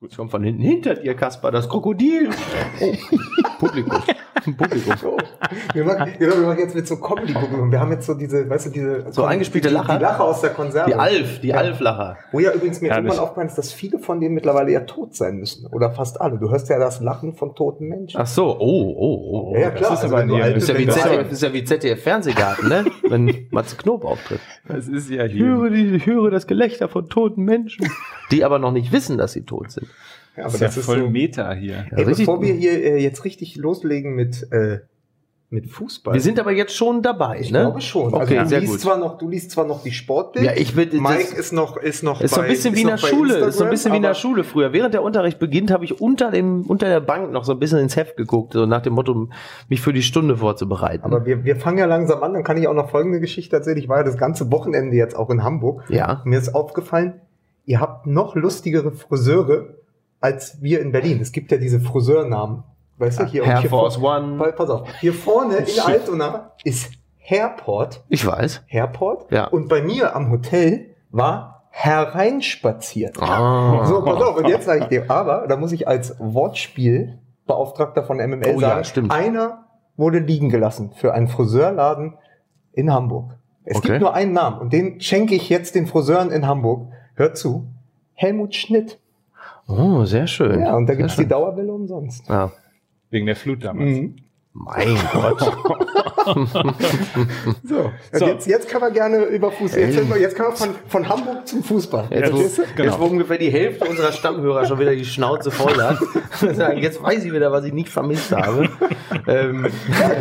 Gut. Schon von hinten hinter dir, Kaspar, das Krokodil. Oh, Publikum. Publikum. So. Wir machen, wir machen jetzt mit so Comedy-Publikum. Wir haben jetzt so diese, weißt du, diese so eingespielte Lacher. Die Lacher aus der Konserve. Die Alf, die ja. Alf-Lacher. Wo ja übrigens mir irgendwann aufgefallen ist, dass viele von denen mittlerweile ja tot sein müssen. Oder fast alle. Du hörst ja das Lachen von toten Menschen. Ach so, oh, oh, oh. Ja, ja klar. Das ist, also, aber ist, ja wie ZDF, ist ja wie ZDF-Fernsehgarten, ne? Wenn Matze Knob auftritt. Das ist ja hier. Ich höre, die, ich höre das Gelächter von toten Menschen. Die aber noch nicht wissen, dass sie tot sind. Ja, aber das, das ist voll so, Meta hier. Ey, bevor wir hier äh, jetzt richtig loslegen mit äh, mit Fußball. Wir sind aber jetzt schon dabei, ich ne? Ich glaube schon. Okay, also du liest gut. zwar noch, du liest zwar noch die Sportbild. Ja, ich will, Mike ist noch, ist noch. Ist so ein bisschen wie in der Schule. Ist so ein bisschen wie in der Schule früher. Während der Unterricht beginnt, habe ich unter dem, unter der Bank noch so ein bisschen ins Heft geguckt, so nach dem Motto, mich für die Stunde vorzubereiten. Aber wir, wir fangen ja langsam an. Dann kann ich auch noch folgende Geschichte erzählen. Ich war ja das ganze Wochenende jetzt auch in Hamburg. Ja. Mir ist aufgefallen, ihr habt noch lustigere Friseure als wir in Berlin. Es gibt ja diese Friseurnamen. Weißt du, hier, Air hier Force vor, One. Pass auf, hier vorne in Altona ist Hairport. Ich weiß. Hairport. Ja. Und bei mir am Hotel war hereinspaziert. Ah. So, pass auf, und jetzt sage ich dir, aber da muss ich als Wortspielbeauftragter von MML oh, sagen, ja, stimmt. einer wurde liegen gelassen für einen Friseurladen in Hamburg. Es Okay. gibt nur einen Namen und den schenke ich jetzt den Friseuren in Hamburg. Hört zu. Helmut Schnitt. Oh, sehr schön. Ja, und da gibt's Sehr die Dauerwelle umsonst. Ja. Wegen der Flut damals. Mhm. Mein Gott. So, und So. Jetzt, jetzt kann man gerne über Fußball. Jetzt, jetzt kann man von, von Hamburg zum Fußball. Jetzt, du? Genau. jetzt, wo ungefähr die Hälfte unserer Stammhörer schon wieder die Schnauze voll hat. Sagen, jetzt weiß ich wieder, was ich nicht vermisst habe. ähm,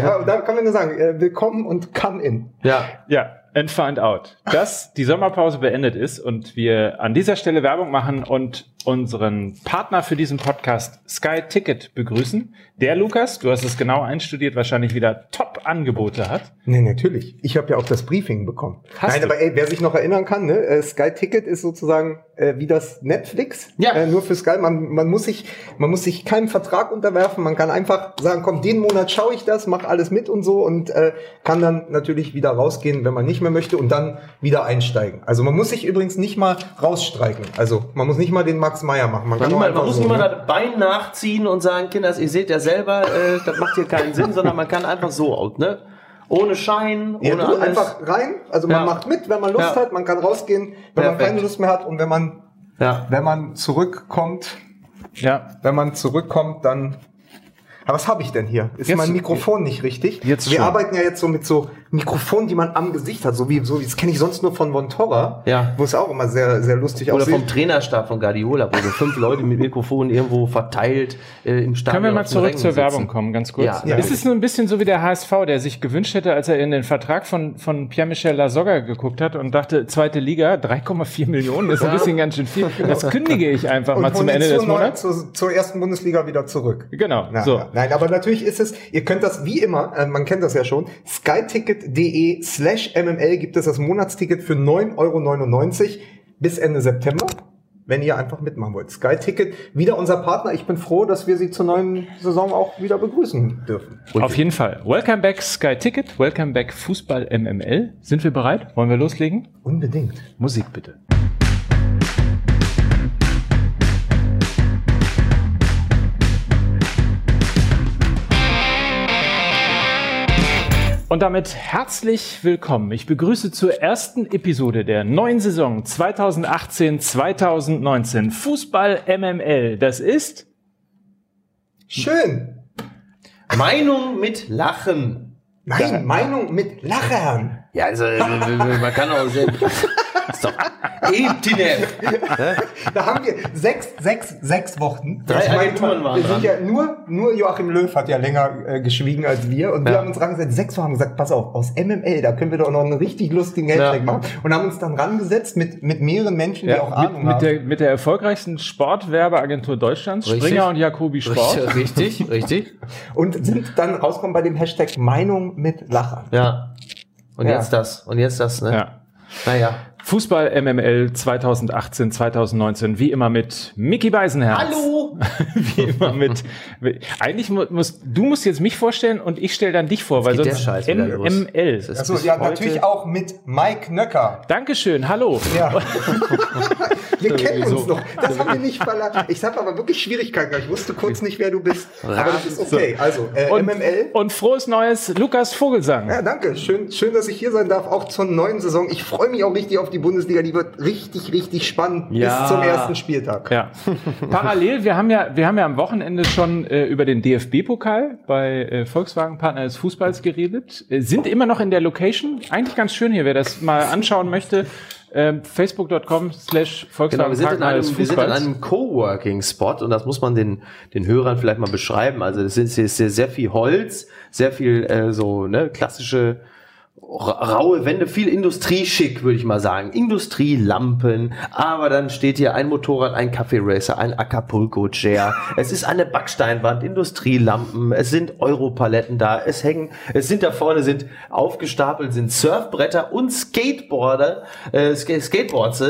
Ja, und da kann man nur sagen, äh, willkommen und come in. ja, Ja, and find out, dass die Sommerpause beendet ist und wir an dieser Stelle Werbung machen und unseren Partner für diesen Podcast Sky Ticket begrüßen. Der Lukas, du hast es genau einstudiert, wahrscheinlich wieder Top-Angebote hat. Nee, natürlich. Ich habe ja auch das Briefing bekommen. Hast Nein, du? aber ey, wer sich noch erinnern kann, ne, äh, Sky Ticket ist sozusagen äh, wie das Netflix, Ja. äh, nur für Sky. Man, man muss sich, man muss sich keinem Vertrag unterwerfen. Man kann einfach sagen, komm, den Monat schaue ich das, mach alles mit und so und äh, kann dann natürlich wieder rausgehen, wenn man nicht mehr möchte und dann wieder einsteigen. Also man muss sich übrigens nicht mal rausstreiken. Also man muss nicht mal den Max Meyer machen. Man, man, kann auch man, muss so, nicht mal ne? das Bein nachziehen und sagen, Kinders, ihr seht ja selber, äh, das macht hier keinen Sinn, sondern man kann einfach so out, ne? Ohne Schein, ohne Ja, du alles. einfach rein. Also man Ja. macht mit, wenn man Lust Ja. hat. Man kann rausgehen, wenn man Perfekt. keine Lust mehr hat und wenn man ja. wenn man zurückkommt, Ja, wenn man zurückkommt, dann. Aber was habe ich denn hier? Ist Jetzt- mein Mikrofon nicht richtig? Jetzt Wir schon. arbeiten ja jetzt so mit so Mikrofonen, die man am Gesicht hat, so wie so das kenne ich sonst nur von Vontora, Ja. wo es auch immer sehr sehr lustig Oder aussieht. vom Trainerstab von Guardiola, wo so fünf Leute mit Mikrofonen irgendwo verteilt äh, im Stadion. Können wir mal zurück Rängen zur sitzen. Werbung kommen, ganz kurz? Ja, Ja. Ist es nur ein bisschen so wie der HSV, der sich gewünscht hätte, als er in den Vertrag von, von Pierre-Michel Lasogga geguckt hat und dachte, zweite Liga, 3,4 Millionen, ist ein bisschen ganz schön viel. Das kündige ich einfach und mal zum Ende des Monats. Zur, zur ersten Bundesliga wieder zurück. Genau, Ja, so. ja. Nein, aber natürlich ist es, ihr könnt das wie immer, äh, man kennt das ja schon, skyticket.de slash mml gibt es das Monatsticket für 9,99 Euro bis Ende September, wenn ihr einfach mitmachen wollt. Skyticket, wieder unser Partner. Ich bin froh, dass wir sie zur neuen Saison auch wieder begrüßen dürfen. Auf jeden Fall. Welcome back Sky Ticket, welcome back Fußball MML. Sind wir bereit? Wollen wir loslegen? Unbedingt. Musik bitte. Und damit herzlich willkommen. Ich begrüße zur ersten Episode der neuen Saison 2018-2019 Fußball MML. Das ist Schön. Meinung mit Lachen. Nein, Meinung mit Lachern. Ja, also äh, man kann auch sehr. ist doch Etine. Da haben wir sechs, sechs, sechs Wochen. Drei Ich meine, Agenturen waren Wir sind ja nur, nur Joachim Löw hat ja länger äh, geschwiegen als wir und wir Ja. haben uns rangesetzt. Sechs Wochen haben gesagt, pass auf, aus MML, da können wir doch noch einen richtig lustigen Hashtag Ja. machen und haben uns dann rangesetzt mit, mit mehreren Menschen, die auch mit, Ahnung mit, haben. der, mit der erfolgreichsten Sportwerbeagentur Deutschlands, Richtig. Springer und Jacobi Sport. Richtig, richtig. und sind dann rausgekommen bei dem Hashtag Meinung mit Lachern. Ja. Und Ja. jetzt das. Und jetzt das, ne? Ja. Naja. Fußball MML 2018, 2019, wie immer mit Mickey Beisenherz. Hallo! wie immer mit. Eigentlich muss du musst jetzt mich vorstellen und ich stelle dann dich vor, weil sonst MML. Achso, ja, natürlich auch mit Mike Nöcker. Dankeschön, hallo. Ja. wir kennen uns noch. Das haben wir nicht verlassen. Ich habe aber wirklich Schwierigkeiten. Ich wusste kurz nicht, wer du bist. Aber das ist okay. Also, äh, Und, MML. und frohes Neues, Lukas Vogelsang. Ja, danke. Schön, schön, dass ich hier sein darf, auch zur neuen Saison. Ich freue mich auch richtig auf die Bundesliga. Die wird richtig, richtig spannend Ja. bis zum ersten Spieltag. Ja. Parallel, wir haben ja, wir haben ja am Wochenende schon äh, über den DFB-Pokal bei äh, Volkswagen Partner des Fußballs geredet. Äh, sind immer noch in der Location. Eigentlich ganz schön hier, wer das mal anschauen möchte. ähm, Facebook.com slash Genau, Volkswagen wir sind, in Partner des einem, wir sind in Fußballs. einem Coworking-Spot und das muss man den, den Hörern vielleicht mal beschreiben. Also das ist, sehr, sehr viel Holz, sehr viel äh, so ne, klassische raue Wände, viel Industrieschick, würde ich mal sagen. Industrielampen, aber dann steht hier ein Motorrad, ein Kaffee-Racer, ein Acapulco-Chair. es ist eine Backsteinwand, Industrielampen, es sind Europaletten da, es hängen, es sind da vorne sind aufgestapelt, sind Surfbretter und Skateboarder, äh, Sk Skateboards,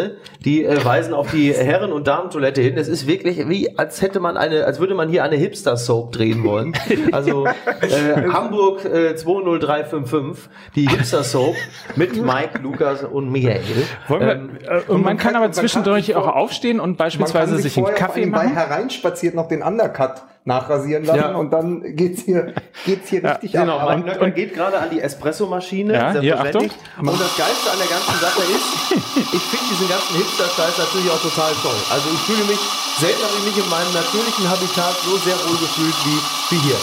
die äh, weisen auf die Herren- und Damentoilette hin. Es ist wirklich wie, als hätte man eine, als würde man hier eine Hipster-Soap drehen wollen. Also äh, Hamburg äh, 20355, die Hipster-Soap mit Mike, Lukas und Michael. Wollen wir, Ähm, äh, und man kann kann- aber zwischendurch sich auch aufstehen und Man kann beispielsweise sich einen vorher vor Kaffee allem bei machen. hereinspaziert noch den Undercut nachrasieren lassen Ja. und dann geht's hier, geht's hier richtig Genau, ab. Mike Nöcker geht gerade an die Espressomaschine. Ja, hier, selbstverständlich. Und das Geilste an der ganzen Sache ist, ich finde diesen ganzen Hipster-Scheiß natürlich auch total toll. Also ich fühle mich, selten habe ich mich in meinem natürlichen Habitat so sehr wohl gefühlt wie, wie hier.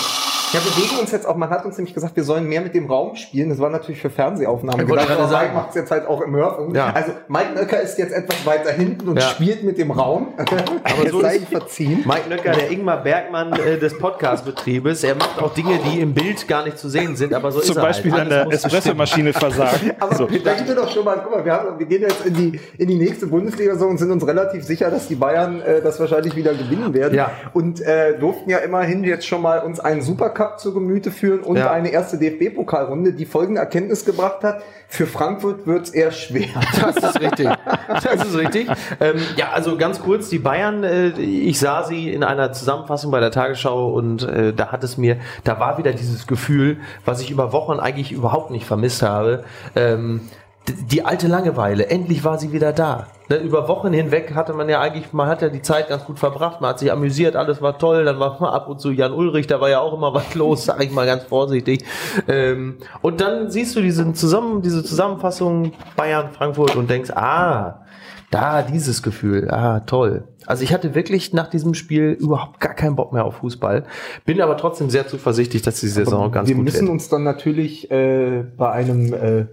Ja, wir bewegen uns jetzt auch, man hat uns nämlich gesagt, wir sollen mehr mit dem Raum spielen. Das war natürlich für Fernsehaufnahmen. Ich gedacht, gerade aber sagen. Mike macht es jetzt halt auch im Hörfunk. Ja. Also Mike Nöcker ist jetzt etwas weiter hinten und Ja. spielt mit dem Raum. Aber so es sei verziehen. Mike Nöcker, der Ingmar Bergmann äh, des Podcast-Betriebes, er macht auch Dinge, die im Bild gar nicht zu sehen sind, aber so Zum ist er Beispiel halt. an der Espressomaschine versagen. Aber So. da gibt es doch schon mal, guck mal, wir, haben, wir gehen jetzt in die, in die nächste Bundesliga so und sind uns relativ sicher, dass die Bayern äh, das wahrscheinlich wieder gewinnen werden. Ja. Und äh, durften ja immerhin jetzt schon mal uns einen Supercup zu Gemüte führen und Ja. eine erste DFB-Pokalrunde, die folgende Erkenntnis gebracht hat, für Frankfurt wird es eher schwer. Das ist richtig. Das ist richtig. Ähm, ja, also ganz kurz, die Bayern, äh, ich sah sie in einer Zusammenfassung bei der Tagesschau und äh, da hat es mir, da war wieder dieses Gefühl, was ich über Wochen eigentlich überhaupt nicht vermisst habe. Ähm, die alte Langeweile, endlich war sie wieder da. Ne, Über Wochen hinweg hatte man ja eigentlich, man hat ja die Zeit ganz gut verbracht, man hat sich amüsiert, alles war toll, dann war mal ab und zu Jan Ulrich, da war ja auch immer was los, sag ich mal ganz vorsichtig. Ähm, und dann siehst du diesen zusammen, diese Zusammenfassung Bayern, Frankfurt und denkst, ah, da dieses Gefühl, ah, toll. Also ich hatte wirklich nach diesem Spiel überhaupt gar keinen Bock mehr auf Fußball, bin aber trotzdem sehr zuversichtlich, dass die Saison ganz wir gut müssen wird. uns dann natürlich äh, bei einem äh,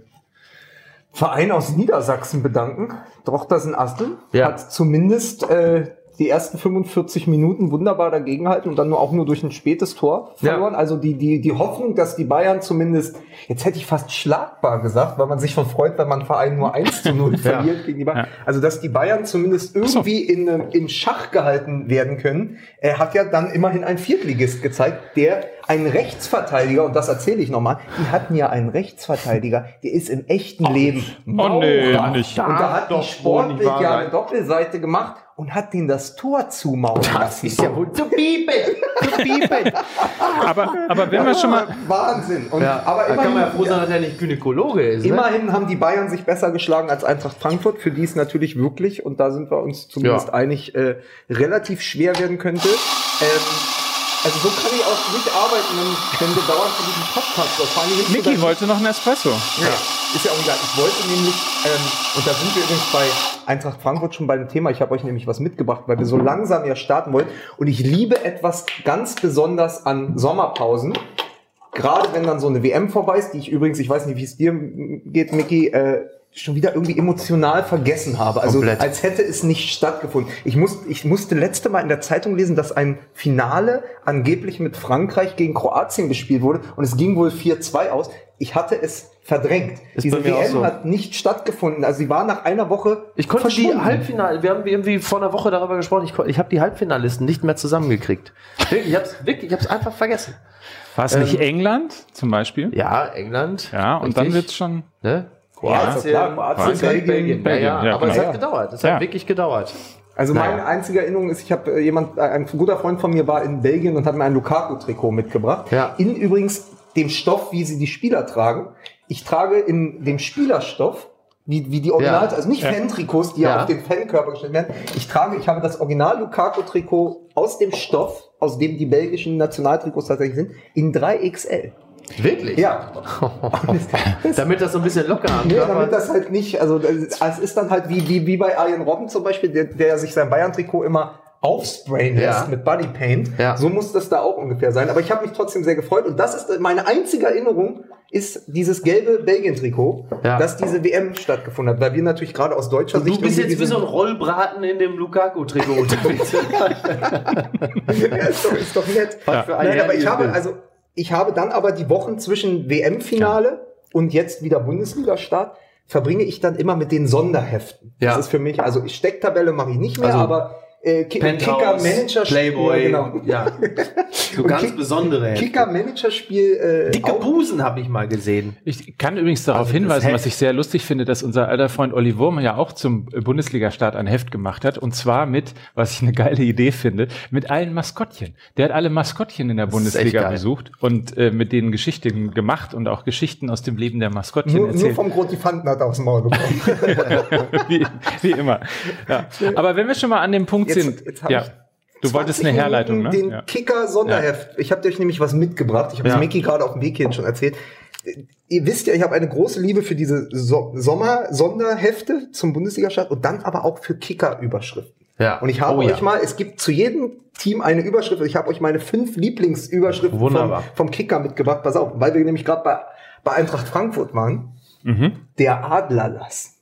Verein aus Niedersachsen bedanken. Drochtersen Astel Ja. hat zumindest äh, die ersten 45 Minuten wunderbar dagegenhalten und dann nur auch nur durch ein spätes Tor Ja. verloren. Also die, die, die Hoffnung, dass die Bayern zumindest, jetzt hätte ich fast schlagbar gesagt, weil man sich schon freut, wenn man einen Verein nur 1 zu 0 verliert gegen die Bayern. Also dass die Bayern zumindest irgendwie in, in Schach gehalten werden können, äh, hat ja dann immerhin ein Viertligist gezeigt, der ein Rechtsverteidiger, und das erzähle ich nochmal, die hatten ja einen Rechtsverteidiger, der ist im echten Leben Oh, nee, Maurer. nicht. Und da hat die nicht Sportbild ja eine Doppelseite gemacht und hat den das Tor zumauern Das lassen. ist ja wohl zu piepen, zu piepen. Aber, aber wenn wir schon mal, Wahnsinn. Und, Ja, aber da kann man ja immerhin, froh sein, dass er nicht Gynäkologe ist. Ne? immerhin haben die Bayern sich besser geschlagen als Eintracht Frankfurt, für die es natürlich wirklich, und da sind wir uns zumindest Ja. einig, äh, relativ schwer werden könnte. Ähm, also so kann ich auch nicht arbeiten, wenn, wenn wir dauernd für diesen Podcast so Niki wollte noch einen Espresso. Ja, ist ja auch egal. Ich wollte nämlich, ähm, und da sind wir übrigens bei Eintracht Frankfurt schon beim Thema. Ich habe euch nämlich was mitgebracht, weil wir so langsam ja starten wollen. Und ich liebe etwas ganz besonders an Sommerpausen. Gerade wenn dann so eine WM vorbei ist, die ich übrigens, ich weiß nicht, wie es dir geht, Micky, äh, schon wieder irgendwie emotional vergessen habe. Also Komplett. als hätte es nicht stattgefunden. Ich, muss, ich musste letzte Mal in der Zeitung lesen, dass ein Finale angeblich mit Frankreich gegen Kroatien gespielt wurde und es ging wohl 4-2 aus. Ich hatte es verdrängt. Ist Diese WM so. hat nicht stattgefunden. Also sie war nach einer Woche Ich konnte die. Halbfinale, wir haben irgendwie vor einer Woche darüber gesprochen, ich, ich habe die Halbfinalisten nicht mehr zusammengekriegt. Wirklich, ich hab's wirklich, ich hab's einfach vergessen. War es nicht England zum Beispiel? Ja, England. Ja, und dann richtig. wird's schon. Ne? Kroatien, klar, Kroatien, Belgien. Belgien. Belgien, Ja, ja, ja, aber es genau. hat gedauert. Es Ja. hat wirklich gedauert. Also Naja. meine einzige Erinnerung ist, ich habe äh, jemand, äh, ein guter Freund von mir war in Belgien und hat mir ein Lukaku-Trikot mitgebracht. Ja. In übrigens dem Stoff, wie sie die Spieler tragen. Ich trage in dem Spielerstoff, wie, wie die Original, Ja. also nicht Ja. Fan-Trikots, die ja. Ja. auf den Fankörper gestellt werden. Ich trage, ich habe das Original Lukaku-Trikot aus dem Stoff, aus dem die belgischen Nationaltrikots tatsächlich sind, in 3XL. Wirklich? Ja. Damit das so ein bisschen locker am Nee, damit das halt nicht, also das- es ist dann halt wie, wie, wie bei Arjen Robben zum Beispiel, der, der sich sein Bayern-Trikot immer aufsprayen lässt Ja. mit Bodypaint. Ja. So muss das da auch ungefähr sein. Aber ich habe mich trotzdem sehr gefreut und das ist meine einzige Erinnerung, ist dieses gelbe Belgien-Trikot, Ja. dass diese WM stattgefunden hat, weil wir natürlich gerade aus deutscher Du Sicht bist irgendwie jetzt wie so ein Rollbraten in dem Lukaku-Trikot unterwegs. ja, ist, doch, ist doch nett. Ein Nein, aber ich habe, also, ich habe dann aber die Wochen zwischen WM-Finale und jetzt wieder Bundesliga-Start verbringe ich dann immer mit den Sonderheften. Ja. Das ist für mich, also Stecktabelle mache ich nicht mehr, Also, aber äh, Kicker-Manager-Spiel. Playboy, genau. ja. So ganz Kick- besondere. Kicker-Manager-Spiel. Äh, Dicke Busen habe ich mal gesehen. Ich kann übrigens darauf Also das hinweisen, was ich sehr lustig finde, dass unser alter Freund Olli Wurm ja auch zum Bundesliga-Start ein Heft gemacht hat. Und zwar mit, was ich eine geile Idee finde, mit allen Maskottchen. Der hat alle Maskottchen in der echt Bundesliga besucht und äh, mit denen Geschichten gemacht und auch Geschichten aus dem Leben der Maskottchen nur, nur erzählt. vom Grotifanten hat er aufs Maul bekommen. wie, wie immer. Ja. Aber wenn wir schon mal an dem Punkt Jetzt- sind, jetzt hab ja, du wolltest 20 eine Herleitung, ne? Minuten Den Ja. Kicker-Sonderheft. Ich habe euch nämlich was mitgebracht. Ich habe es Ja. Micky gerade auf dem Weg hierhin schon erzählt. Ihr wisst ja, ich habe eine große Liebe für diese so Sommer-Sonderhefte zum Bundesliga-Start und dann aber auch für Kicker-Überschriften. Ja. Und ich habe Oh ja. euch mal, es gibt zu jedem Team eine Überschrift. Ich habe euch meine fünf Lieblingsüberschriften vom, vom Kicker mitgebracht. Pass auf, weil wir nämlich gerade bei, bei Eintracht Frankfurt waren. Mhm. Der Adlerlass.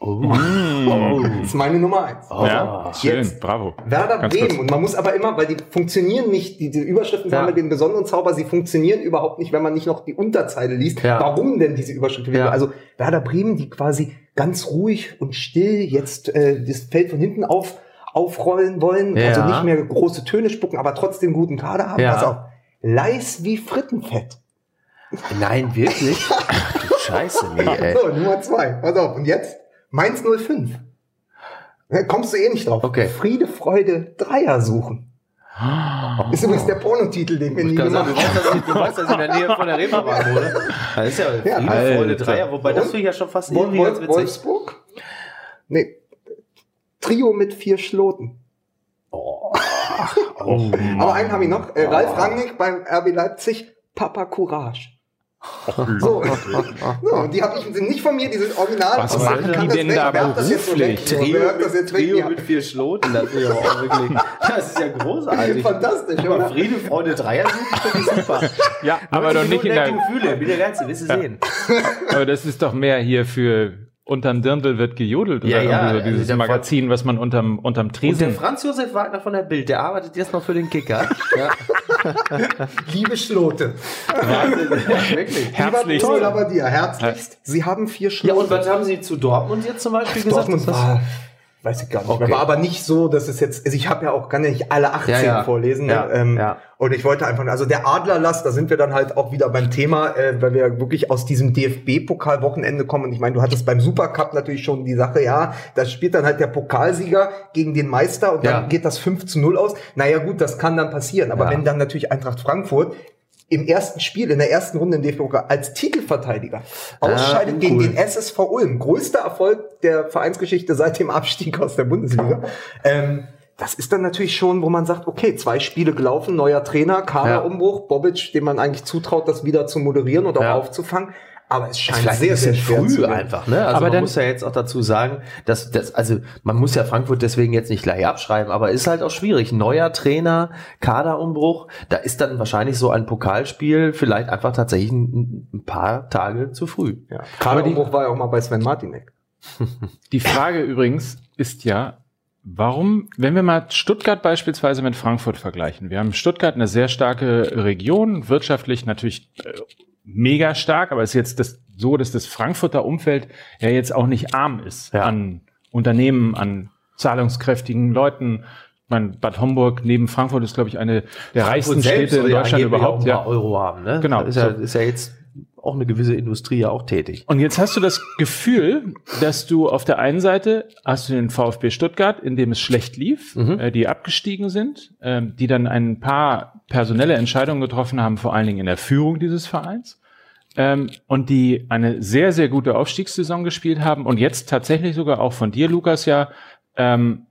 Oh. Das ist meine Nummer eins. Oh. Ja, schön, Jetzt. bravo. Werder Ganz Bremen. kurz. Und man muss aber immer, weil die funktionieren nicht, die, die Überschriften Ja. haben den besonderen Zauber, sie funktionieren überhaupt nicht, wenn man nicht noch die Unterzeile liest. Ja. Warum denn diese Überschriften? Ja. Also Werder Bremen, die quasi ganz ruhig und still jetzt äh, das Feld von hinten auf, aufrollen wollen, Ja. also nicht mehr große Töne spucken, aber trotzdem guten Kader haben. Ja. Pass auf. Leis wie Frittenfett. Nein, wirklich? Ach, du Scheiße, nee, ey. So, Nummer zwei. Pass auf. Und jetzt Mainz 05. Da kommst du eh nicht drauf. Okay. Friede, Freude, Dreier suchen. Ist übrigens der Pornotitel, den wir nie gemacht du, haben. weißt, dass ich, du weißt, dass ich in der Nähe von der Reeperbahn wohne. Das ist ja Ja. Friede, Freude, Alter. Dreier, wobei das finde ich ja schon fast Wol- irgendwie ganz Wol- witzig. Wolfsburg? Nee. Trio mit vier Schloten. Oh, Aber einen habe ich noch. Äh, Ralf Rangnick beim RB Leipzig. Papa Courage. So, so und die habe ich sind nicht von mir, die sind original. Was machen die das denn da beruflich? Trio Ja. mit vier Schloten, das ist ja auch wirklich, das ist ja großartig. Fantastisch, Aber oder? Friede, Freude, Dreier sind super. Ja, aber doch nicht in der, Gefühle, wie der ganze, wirst du sehen. aber das ist doch mehr hier für unterm Dirndl wird gejodelt Ja, oder ja, irgendwie so also dieses der Magazin, was man unterm, unterm Und der Tresen. Franz Josef Wagner von der Bild, der arbeitet jetzt noch für den Kicker. Ja, Liebe Schlote. Ja, wirklich. Lieber Herzlichst. Toni Labbadia, herzlichst. Sie haben vier Ja, Schlote. und was haben Sie zu Dortmund jetzt zum Beispiel gesagt? Dortmund war, weiß ich gar nicht Okay. mehr, war aber nicht so, dass es jetzt, also ich habe ja auch, kann ja nicht alle 18 Ja, ja. vorlesen. ne? Ja, ähm, ja. Und ich wollte einfach, also der Adlerlass, da sind wir dann halt auch wieder beim Thema, äh, weil wir wirklich aus diesem DFB-Pokal-Wochenende kommen. Und ich meine, du hattest beim Supercup natürlich schon die Sache, ja, da spielt dann halt der Pokalsieger gegen den Meister und dann geht das 5 zu 0 aus. Naja gut, das kann dann passieren. Aber wenn dann natürlich Eintracht Frankfurt im ersten Spiel, in der ersten Runde im DFB-Pokal als Titelverteidiger ausscheidet uncool. gegen den SSV Ulm. Größter Erfolg der Vereinsgeschichte seit dem Abstieg aus der Bundesliga. Ähm, das ist dann natürlich schon, wo man sagt, okay, zwei Spiele gelaufen, neuer Trainer, Kaderumbruch, Bobic, dem man eigentlich zutraut, das wieder zu moderieren und auch Ja. aufzufangen. Aber es scheint Vielleicht sehr, sehr früh einfach, ne? Also Aber man dann- muss ja jetzt auch dazu sagen, dass das, also man muss ja Frankfurt deswegen jetzt nicht gleich abschreiben, aber ist halt auch schwierig. Neuer Trainer, Kaderumbruch, da ist dann wahrscheinlich so ein Pokalspiel vielleicht einfach tatsächlich ein, ein paar Tage zu früh. Ja. Kaderumbruch war ja auch mal bei Sven Martinek. Die Frage übrigens ist ja, warum, wenn wir mal Stuttgart beispielsweise mit Frankfurt vergleichen. Wir haben Stuttgart eine sehr starke Region, wirtschaftlich natürlich äh, mega stark, aber es ist jetzt das, so, dass das Frankfurter Umfeld ja jetzt auch nicht arm ist Ja. an Unternehmen, an zahlungskräftigen Leuten. Ich meine, Bad Homburg neben Frankfurt ist, glaube ich, eine der reichsten Frankfurt selbst Städte in ja Deutschland überhaupt. Ja. Euro haben, ne? Genau. Ist ja, ist ja jetzt auch eine gewisse Industrie ja auch tätig. Und jetzt hast du das Gefühl, dass du auf der einen Seite hast du den VfB Stuttgart, in dem es schlecht lief, Mhm. äh, die abgestiegen sind, ähm, die dann ein paar personelle Entscheidungen getroffen haben, vor allen Dingen in der Führung dieses Vereins. Ähm, und die eine sehr, sehr gute Aufstiegssaison gespielt haben und jetzt tatsächlich sogar auch von dir, Lukas, ja ähm,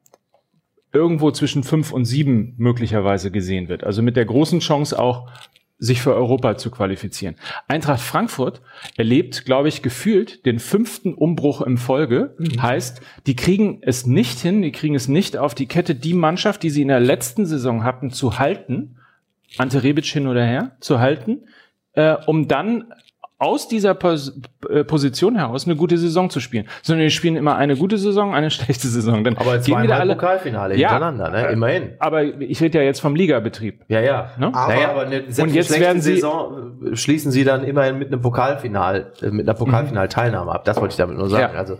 irgendwo zwischen fünf und sieben möglicherweise gesehen wird. Also mit der großen Chance auch, sich für Europa zu qualifizieren. Eintracht Frankfurt erlebt, glaube ich, gefühlt den fünften Umbruch im Folge. Heißt, die kriegen es nicht hin, die kriegen es nicht auf die Kette, die Mannschaft, die sie in der letzten Saison hatten, zu halten, Ante Rebic hin oder her, zu halten, äh, um dann aus dieser Pos äh, Position heraus eine gute Saison zu spielen. Sondern die spielen immer eine gute Saison, eine schlechte Saison. Dann Aber gehen wieder alle. Pokalfinale Ja. hintereinander, ne? Immerhin. Aber ich rede ja jetzt vom Ligabetrieb. Ja, ja. Ne? Aber- naja, aber eine, selbst Und jetzt werden sie- Saison äh, schließen sie dann immerhin mit einem Pokalfinal, äh, mit einer Pokalfinalteilnahme ab. Das wollte ich damit nur sagen. Ja. Also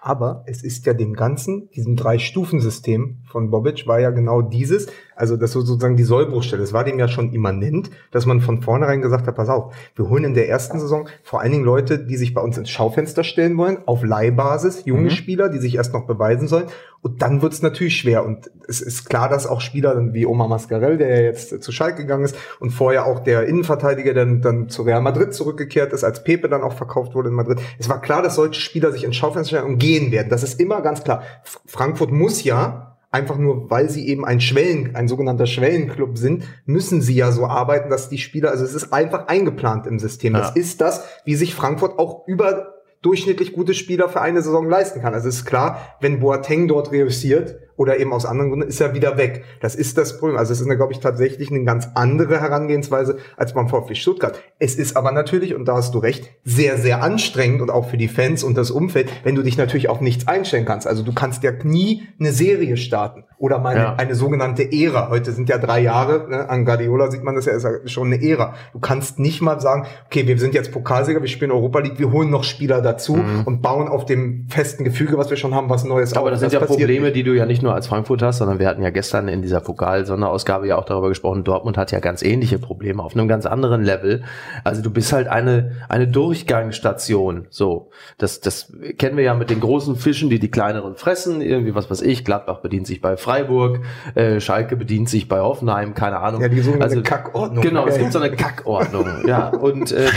Aber es ist ja dem Ganzen, diesem Drei-Stufen-System von Bobic war ja genau dieses, also das ist sozusagen die Sollbruchstelle. Es war dem ja schon immanent, dass man von vornherein gesagt hat, pass auf, wir holen in der ersten Saison vor allen Dingen Leute, die sich bei uns ins Schaufenster stellen wollen, auf Leihbasis, junge Mhm. Spieler, die sich erst noch beweisen sollen. Und dann wird es natürlich schwer. Und es ist klar, dass auch Spieler dann wie Omar Mascarell, der ja jetzt zu Schalke gegangen ist, und vorher auch der Innenverteidiger, der dann, dann zu Real Madrid zurückgekehrt ist, als Pepe dann auch verkauft wurde in Madrid. Es war klar, dass solche Spieler sich ins Schaufenster stellen und gehen werden. Das ist immer ganz klar. Frankfurt muss ja einfach nur, weil sie eben ein Schwellen, ein sogenannter Schwellenclub sind, müssen sie ja so arbeiten, dass die Spieler, also es ist einfach eingeplant im System. Ja. Das ist das, wie sich Frankfurt auch überdurchschnittlich gute Spieler für eine Saison leisten kann. Also es ist klar, wenn Boateng dort reüssiert oder eben aus anderen Gründen, ist er wieder weg. Das ist das Problem. Also es ist, glaube ich, tatsächlich eine ganz andere Herangehensweise als beim VfB Stuttgart. Es ist aber natürlich, und da hast du recht, sehr, sehr anstrengend und auch für die Fans und das Umfeld, wenn du dich natürlich auf nichts einstellen kannst. Also du kannst ja nie eine Serie starten oder mal eine, Ja. eine sogenannte Ära. Heute sind ja drei Jahre, ne? an Guardiola sieht man das ja, ist ja schon eine Ära. Du kannst nicht mal sagen, okay, wir sind jetzt Pokalsieger, wir spielen Europa League, wir holen noch Spieler dazu und bauen auf dem festen Gefüge, was wir schon haben, was Neues Aber auf. das sind ja passiert Probleme, nicht. die du ja nicht nur als Frankfurt hast, sondern wir hatten ja gestern in dieser Pokal-Sonderausgabe ja auch darüber gesprochen, Dortmund hat ja ganz ähnliche Probleme auf einem ganz anderen Level. Also du bist halt eine, eine Durchgangsstation. So, das, das kennen wir ja mit den großen Fischen, die die kleineren fressen. Irgendwie was weiß ich, Gladbach bedient sich bei Freiburg, äh, Schalke bedient sich bei Hoffenheim, keine Ahnung. Ja, die sogenannte Also- Kackordnung. Genau, es gibt so eine Kackordnung, ja. Und ähm,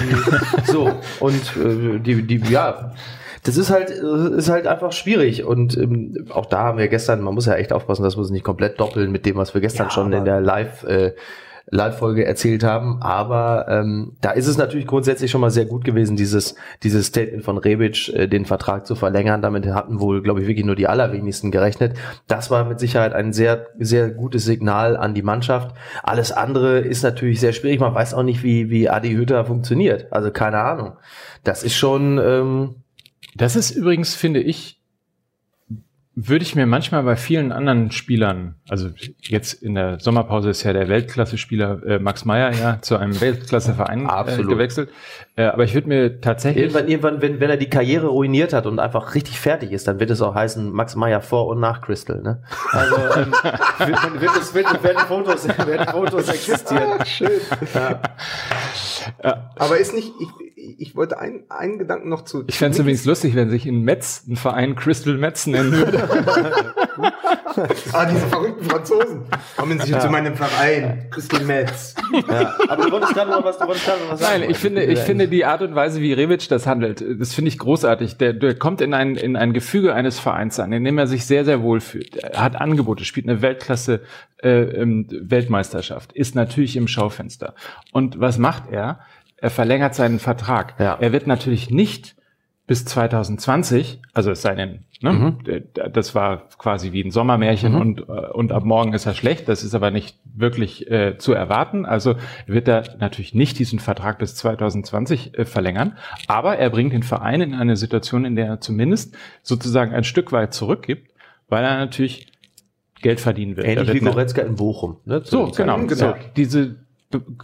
so, und äh, die, die, ja, das ist halt, äh, ist halt einfach schwierig. Und ähm, auch da haben wir gestern, man muss ja echt aufpassen, dass wir es nicht komplett doppeln mit dem, was wir gestern Ja, schon in der Live, äh, Live-Folge erzählt haben. Aber ähm, da ist es natürlich grundsätzlich schon mal sehr gut gewesen, dieses, dieses Statement von Rebic, äh, den Vertrag zu verlängern. Damit hatten wohl, glaube ich, wirklich nur die allerwenigsten gerechnet. Das war mit Sicherheit ein sehr, sehr gutes Signal an die Mannschaft. Alles andere ist natürlich sehr schwierig. Man weiß auch nicht, wie, wie Adi Hütter funktioniert. Also keine Ahnung. Das ist schon, ähm, Das ist übrigens, finde ich, würde ich mir manchmal bei vielen anderen Spielern, also jetzt in der Sommerpause ist ja der Weltklasse-Spieler äh, Max Meyer ja zu einem Weltklasse-Verein äh, Absolut. gewechselt. Äh, aber ich würde mir tatsächlich irgendwann, irgendwann wenn, wenn er die Karriere ruiniert hat und einfach richtig fertig ist, dann wird es auch heißen, Max Meyer vor und nach Crystal. Ne? Also ähm, wird, wird es, wird, werden, Fotos, werden Fotos existieren. Schön. Aber ist nicht, ich, ich wollte einen, einen Gedanken noch zu. Ich fände es übrigens lustig, wenn sich in Metz ein Verein Crystal Metz nennen würde. Ah, diese verrückten Franzosen. Kommen Sie zu meinem Verein. Crystal Metz. Ja. Aber du wolltest gerade noch was, du wolltest gerade noch was sagen. Nein, ich finde, ich finde die Art und Weise, wie Rebic das handelt, das finde ich großartig. Der, der kommt in ein, in ein Gefüge eines Vereins an, in dem er sich sehr, sehr wohl fühlt. Er hat Angebote, spielt eine Weltklasse äh, ähm, Weltmeisterschaft, ist natürlich im Schaufenster. Und was macht er? Er verlängert seinen Vertrag. Ja. Er wird natürlich nicht bis 2020, also es sei denn, ne, Mhm. das war quasi wie ein Sommermärchen und, äh, und ab morgen ist er schlecht. Das ist aber nicht wirklich äh, zu erwarten. Also wird er natürlich nicht diesen Vertrag bis 2020 äh, verlängern, aber er bringt den Verein in eine Situation, in der er zumindest sozusagen ein Stück weit zurückgibt, weil er natürlich Geld verdienen will. Ähnlich wird wie Goretzka in Bochum. Ne? So, genau, genau. Diese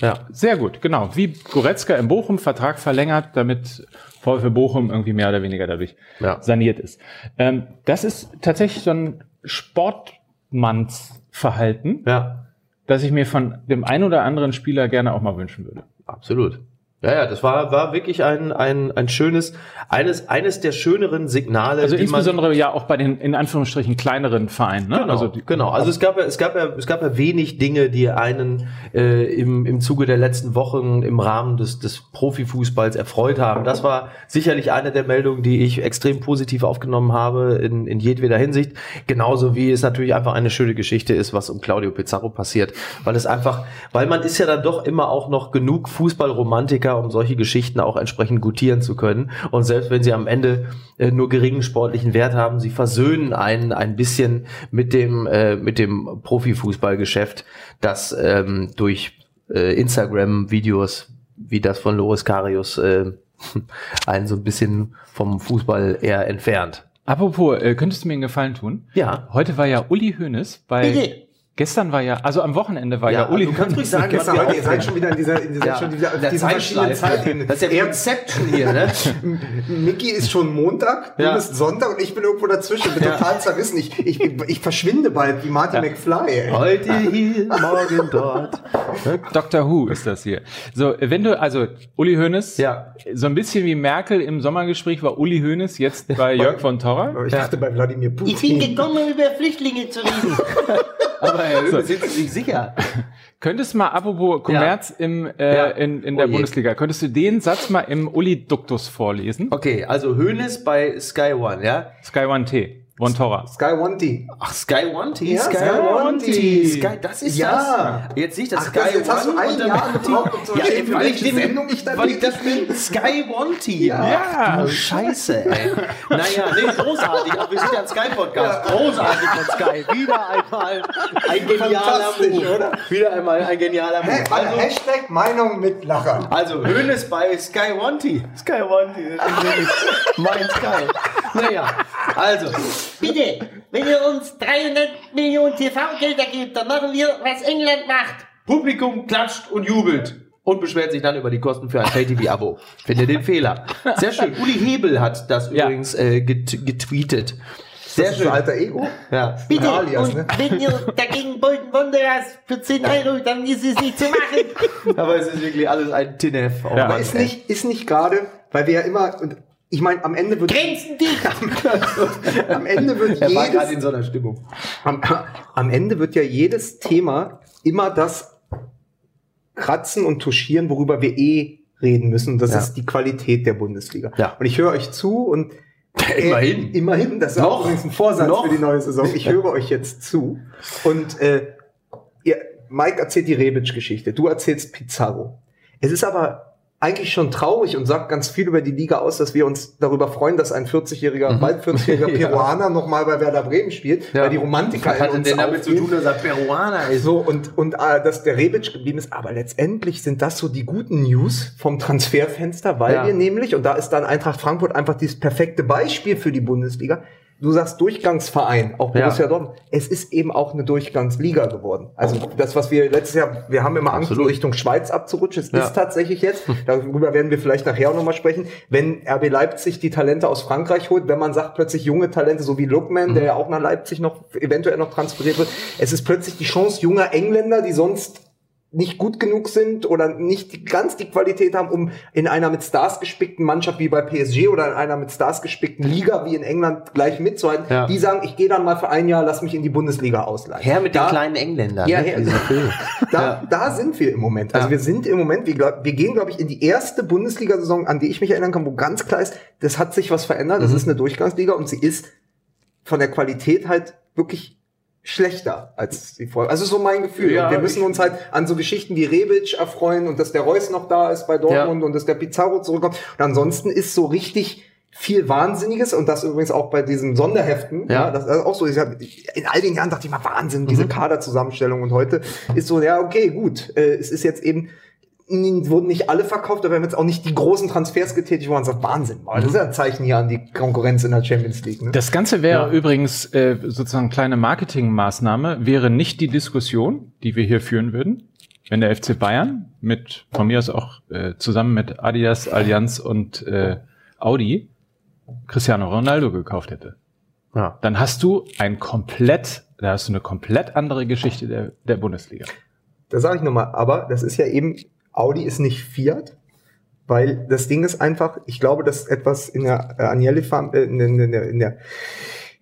Ja. sehr gut, genau. Wie Goretzka im Bochum Vertrag verlängert, damit VfB Bochum irgendwie mehr oder weniger dadurch Ja. saniert ist. Ähm, das ist tatsächlich so ein Sportmannsverhalten, Ja, das ich mir von dem einen oder anderen Spieler gerne auch mal wünschen würde. absolut. Ja, ja, das war, war wirklich ein, ein, ein schönes, eines, eines der schöneren Signale. Also die man- insbesondere ja auch bei den in Anführungsstrichen kleineren Vereinen. Ne? Genau, Also die, genau. Also es gab ja, es gab ja, es gab ja wenig Dinge, die einen äh, im, im Zuge der letzten Wochen im Rahmen des, des Profifußballs erfreut haben. Das war sicherlich eine der Meldungen, die ich extrem positiv aufgenommen habe in, in jedweder Hinsicht. Genauso wie es natürlich einfach eine schöne Geschichte ist, was um Claudio Pizarro passiert, weil es einfach, weil man ist ja dann doch immer auch noch genug Fußballromantiker, um solche Geschichten auch entsprechend gutieren zu können. Und selbst wenn sie am Ende äh, nur geringen sportlichen Wert haben, sie versöhnen einen ein bisschen mit dem äh, mit dem Profifußballgeschäft, das ähm, durch äh, Instagram-Videos wie das von Loris Karius äh, einen so ein bisschen vom Fußball eher entfernt. Apropos, äh, könntest du mir einen Gefallen tun? Ja. Heute war ja Uli Hoeneß bei. Gestern war ja, also am Wochenende war ja, Ja, Uli du kannst ruhig sagen, Gestern, was heute, ihr seid schon wieder in dieser, in dieser, Ja, schon wieder, in der diesen verschiedenen. Zeitebenen. Das ist ja Inception hier, ne? Mickey ist schon Montag, du Ja. bist Sonntag und ich bin irgendwo dazwischen. Bin Ja. total zerrissen. Ich, ich, ich verschwinde bald wie Marty McFly. Ey. Heute hier, morgen dort. Dr. Who ist das hier. So, wenn du, also Uli Hoeneß, Ja. so ein bisschen wie Merkel im Sommergespräch war Uli Hoeneß jetzt bei Jörg von Torra. Ich dachte bei Wladimir Ich bin Putin. gekommen, über Flüchtlinge zu reden. Aber Herr Höhe, sind Sie sich sicher? Könntest mal, apropos Kommerz im, äh, Ja. in, in der Oh. Bundesliga, könntest du den Satz mal im Uli-Duktus vorlesen? Okay, also Hönes bei Sky One, ja? Sky One T, Von Torra. Sky One T. Ach, Sky One T? Ja, Sky, Sky One One T. T. Sky, das ist Ja. das? Jetzt sehe ich das Ach, Sky das, jetzt hast du One ein und dann- Jahr gebraucht, um zu Ja, verstehen, weil ich welche den- Sendung ich da weil ich das bin. Sky One T. Ja. Du Scheiße, ey. Naja, nee, großartig. Aber wir sind ja ein Sky-Podcast. Großartig von Sky. Wieder einmal ein genialer Fantastisch, Move. oder? Wieder einmal ein genialer Move. Also, Hashtag Meinung mit Lachern. also Hönes bei Sky One T. Sky One T. Das ist wirklich mein Sky. Naja, also. Bitte, wenn ihr uns 300 Millionen TV-Gelder gebt, dann machen wir, was England macht. Publikum klatscht und jubelt und beschwert sich dann über die Kosten für ein Pay-TV-Abo. Finde den Fehler. Sehr schön. Uli Hebel hat das Ja. übrigens äh, get getweetet. Sehr Das ist schön. alter Ego. Ja. Bitte, Alias, und ne? wenn ihr dagegen Bolton Wanderers für 10 Euro, dann ist es nicht zu machen. Aber es ist wirklich alles ein Tinef. Oh Ja. Aber ist nicht, ist nicht gerade, weil wir ja immer, und ich meine, am Ende wird, Grenzen dicht. am Ende wird Er war jedes, in so einer Stimmung. am, am Ende wird ja jedes Thema immer das kratzen und touchieren, worüber wir eh reden müssen. Und das Ja. ist die Qualität der Bundesliga. Ja. Und ich höre euch zu und Immerhin. Äh, immerhin, das ist Noch. auch übrigens ein Vorsatz Noch. für die neue Saison. Ich höre euch jetzt zu. Und äh, ihr, Mike erzählt die Rebic-Geschichte, du erzählst Pizarro. Es ist aber eigentlich schon traurig und sagt ganz viel über die Liga aus, dass wir uns darüber freuen, dass ein 40-jähriger, bald 40-jähriger Mhm. Ja. Peruaner nochmal bei Werder Bremen spielt, weil die Romantiker Was hat in denn uns denn damit zu tun, dass er Peruaner ist? So, und, und äh, dass der Rebic geblieben ist. Aber letztendlich sind das so die guten News vom Transferfenster, weil Ja. wir nämlich, und da ist dann Eintracht Frankfurt einfach dieses perfekte Beispiel für die Bundesliga, du sagst Durchgangsverein, auch Ja. Borussia Dortmund, es ist eben auch eine Durchgangsliga geworden. Also das, was wir letztes Jahr, wir haben immer Angst, Absolut. Richtung Schweiz abzurutschen. Es Ja. ist tatsächlich jetzt, darüber werden wir vielleicht nachher auch nochmal sprechen, wenn RB Leipzig die Talente aus Frankreich holt, wenn man sagt plötzlich junge Talente, so wie Lookman, Mhm. der ja auch nach Leipzig noch eventuell noch transferiert wird, es ist plötzlich die Chance junger Engländer, die sonst nicht gut genug sind oder nicht ganz die Qualität haben, um in einer mit Stars gespickten Mannschaft wie bei PSG oder in einer mit Stars gespickten Liga wie in England gleich mitzuhalten, Ja. die sagen, ich gehe dann mal für ein Jahr, lass mich in die Bundesliga ausleihen. Her mit Da- den kleinen Engländern. Ja, ne? her- da, Ja. da sind wir im Moment. Also Ja. wir sind im Moment, wir, glaub, wir gehen, glaube ich, in die erste Bundesliga-Saison, an die ich mich erinnern kann, wo ganz klar ist, das hat sich was verändert. Mhm. Das ist eine Durchgangsliga und sie ist von der Qualität halt wirklich schlechter als die vorher. Also so mein Gefühl. Ja, und wir müssen uns halt an so Geschichten wie Rebic erfreuen und dass der Reus noch da ist bei Dortmund und dass der Pizarro zurückkommt. Und ansonsten ist so richtig viel Wahnsinniges und das übrigens auch bei diesen Sonderheften. Ja. Ja, das ist auch so. Ich hab, in all den Jahren dachte ich mal Wahnsinn, diese Kaderzusammenstellung und heute ist so, ja, okay, gut. Äh, es ist jetzt eben wurden nicht alle verkauft, aber wir haben jetzt auch nicht die großen Transfers getätigt, wo man sagt, Wahnsinn, aber das ist ja ein Zeichen hier an die Konkurrenz in der Champions League. Ne? Das Ganze wäre Ja. übrigens äh, sozusagen kleine Marketingmaßnahme, wäre nicht die Diskussion, die wir hier führen würden, wenn der FC Bayern mit, von mir aus auch äh, zusammen mit Adidas, Allianz und äh, Audi Cristiano Ronaldo gekauft hätte. Ja. Dann hast du ein komplett, da hast du eine komplett andere Geschichte der, der Bundesliga. Da sage ich nochmal, aber das ist ja eben, Audi ist nicht Fiat Weil das Ding ist einfach, ich glaube, dass etwas in der äh, Agnelli Farm, äh, in, in, in, der, in der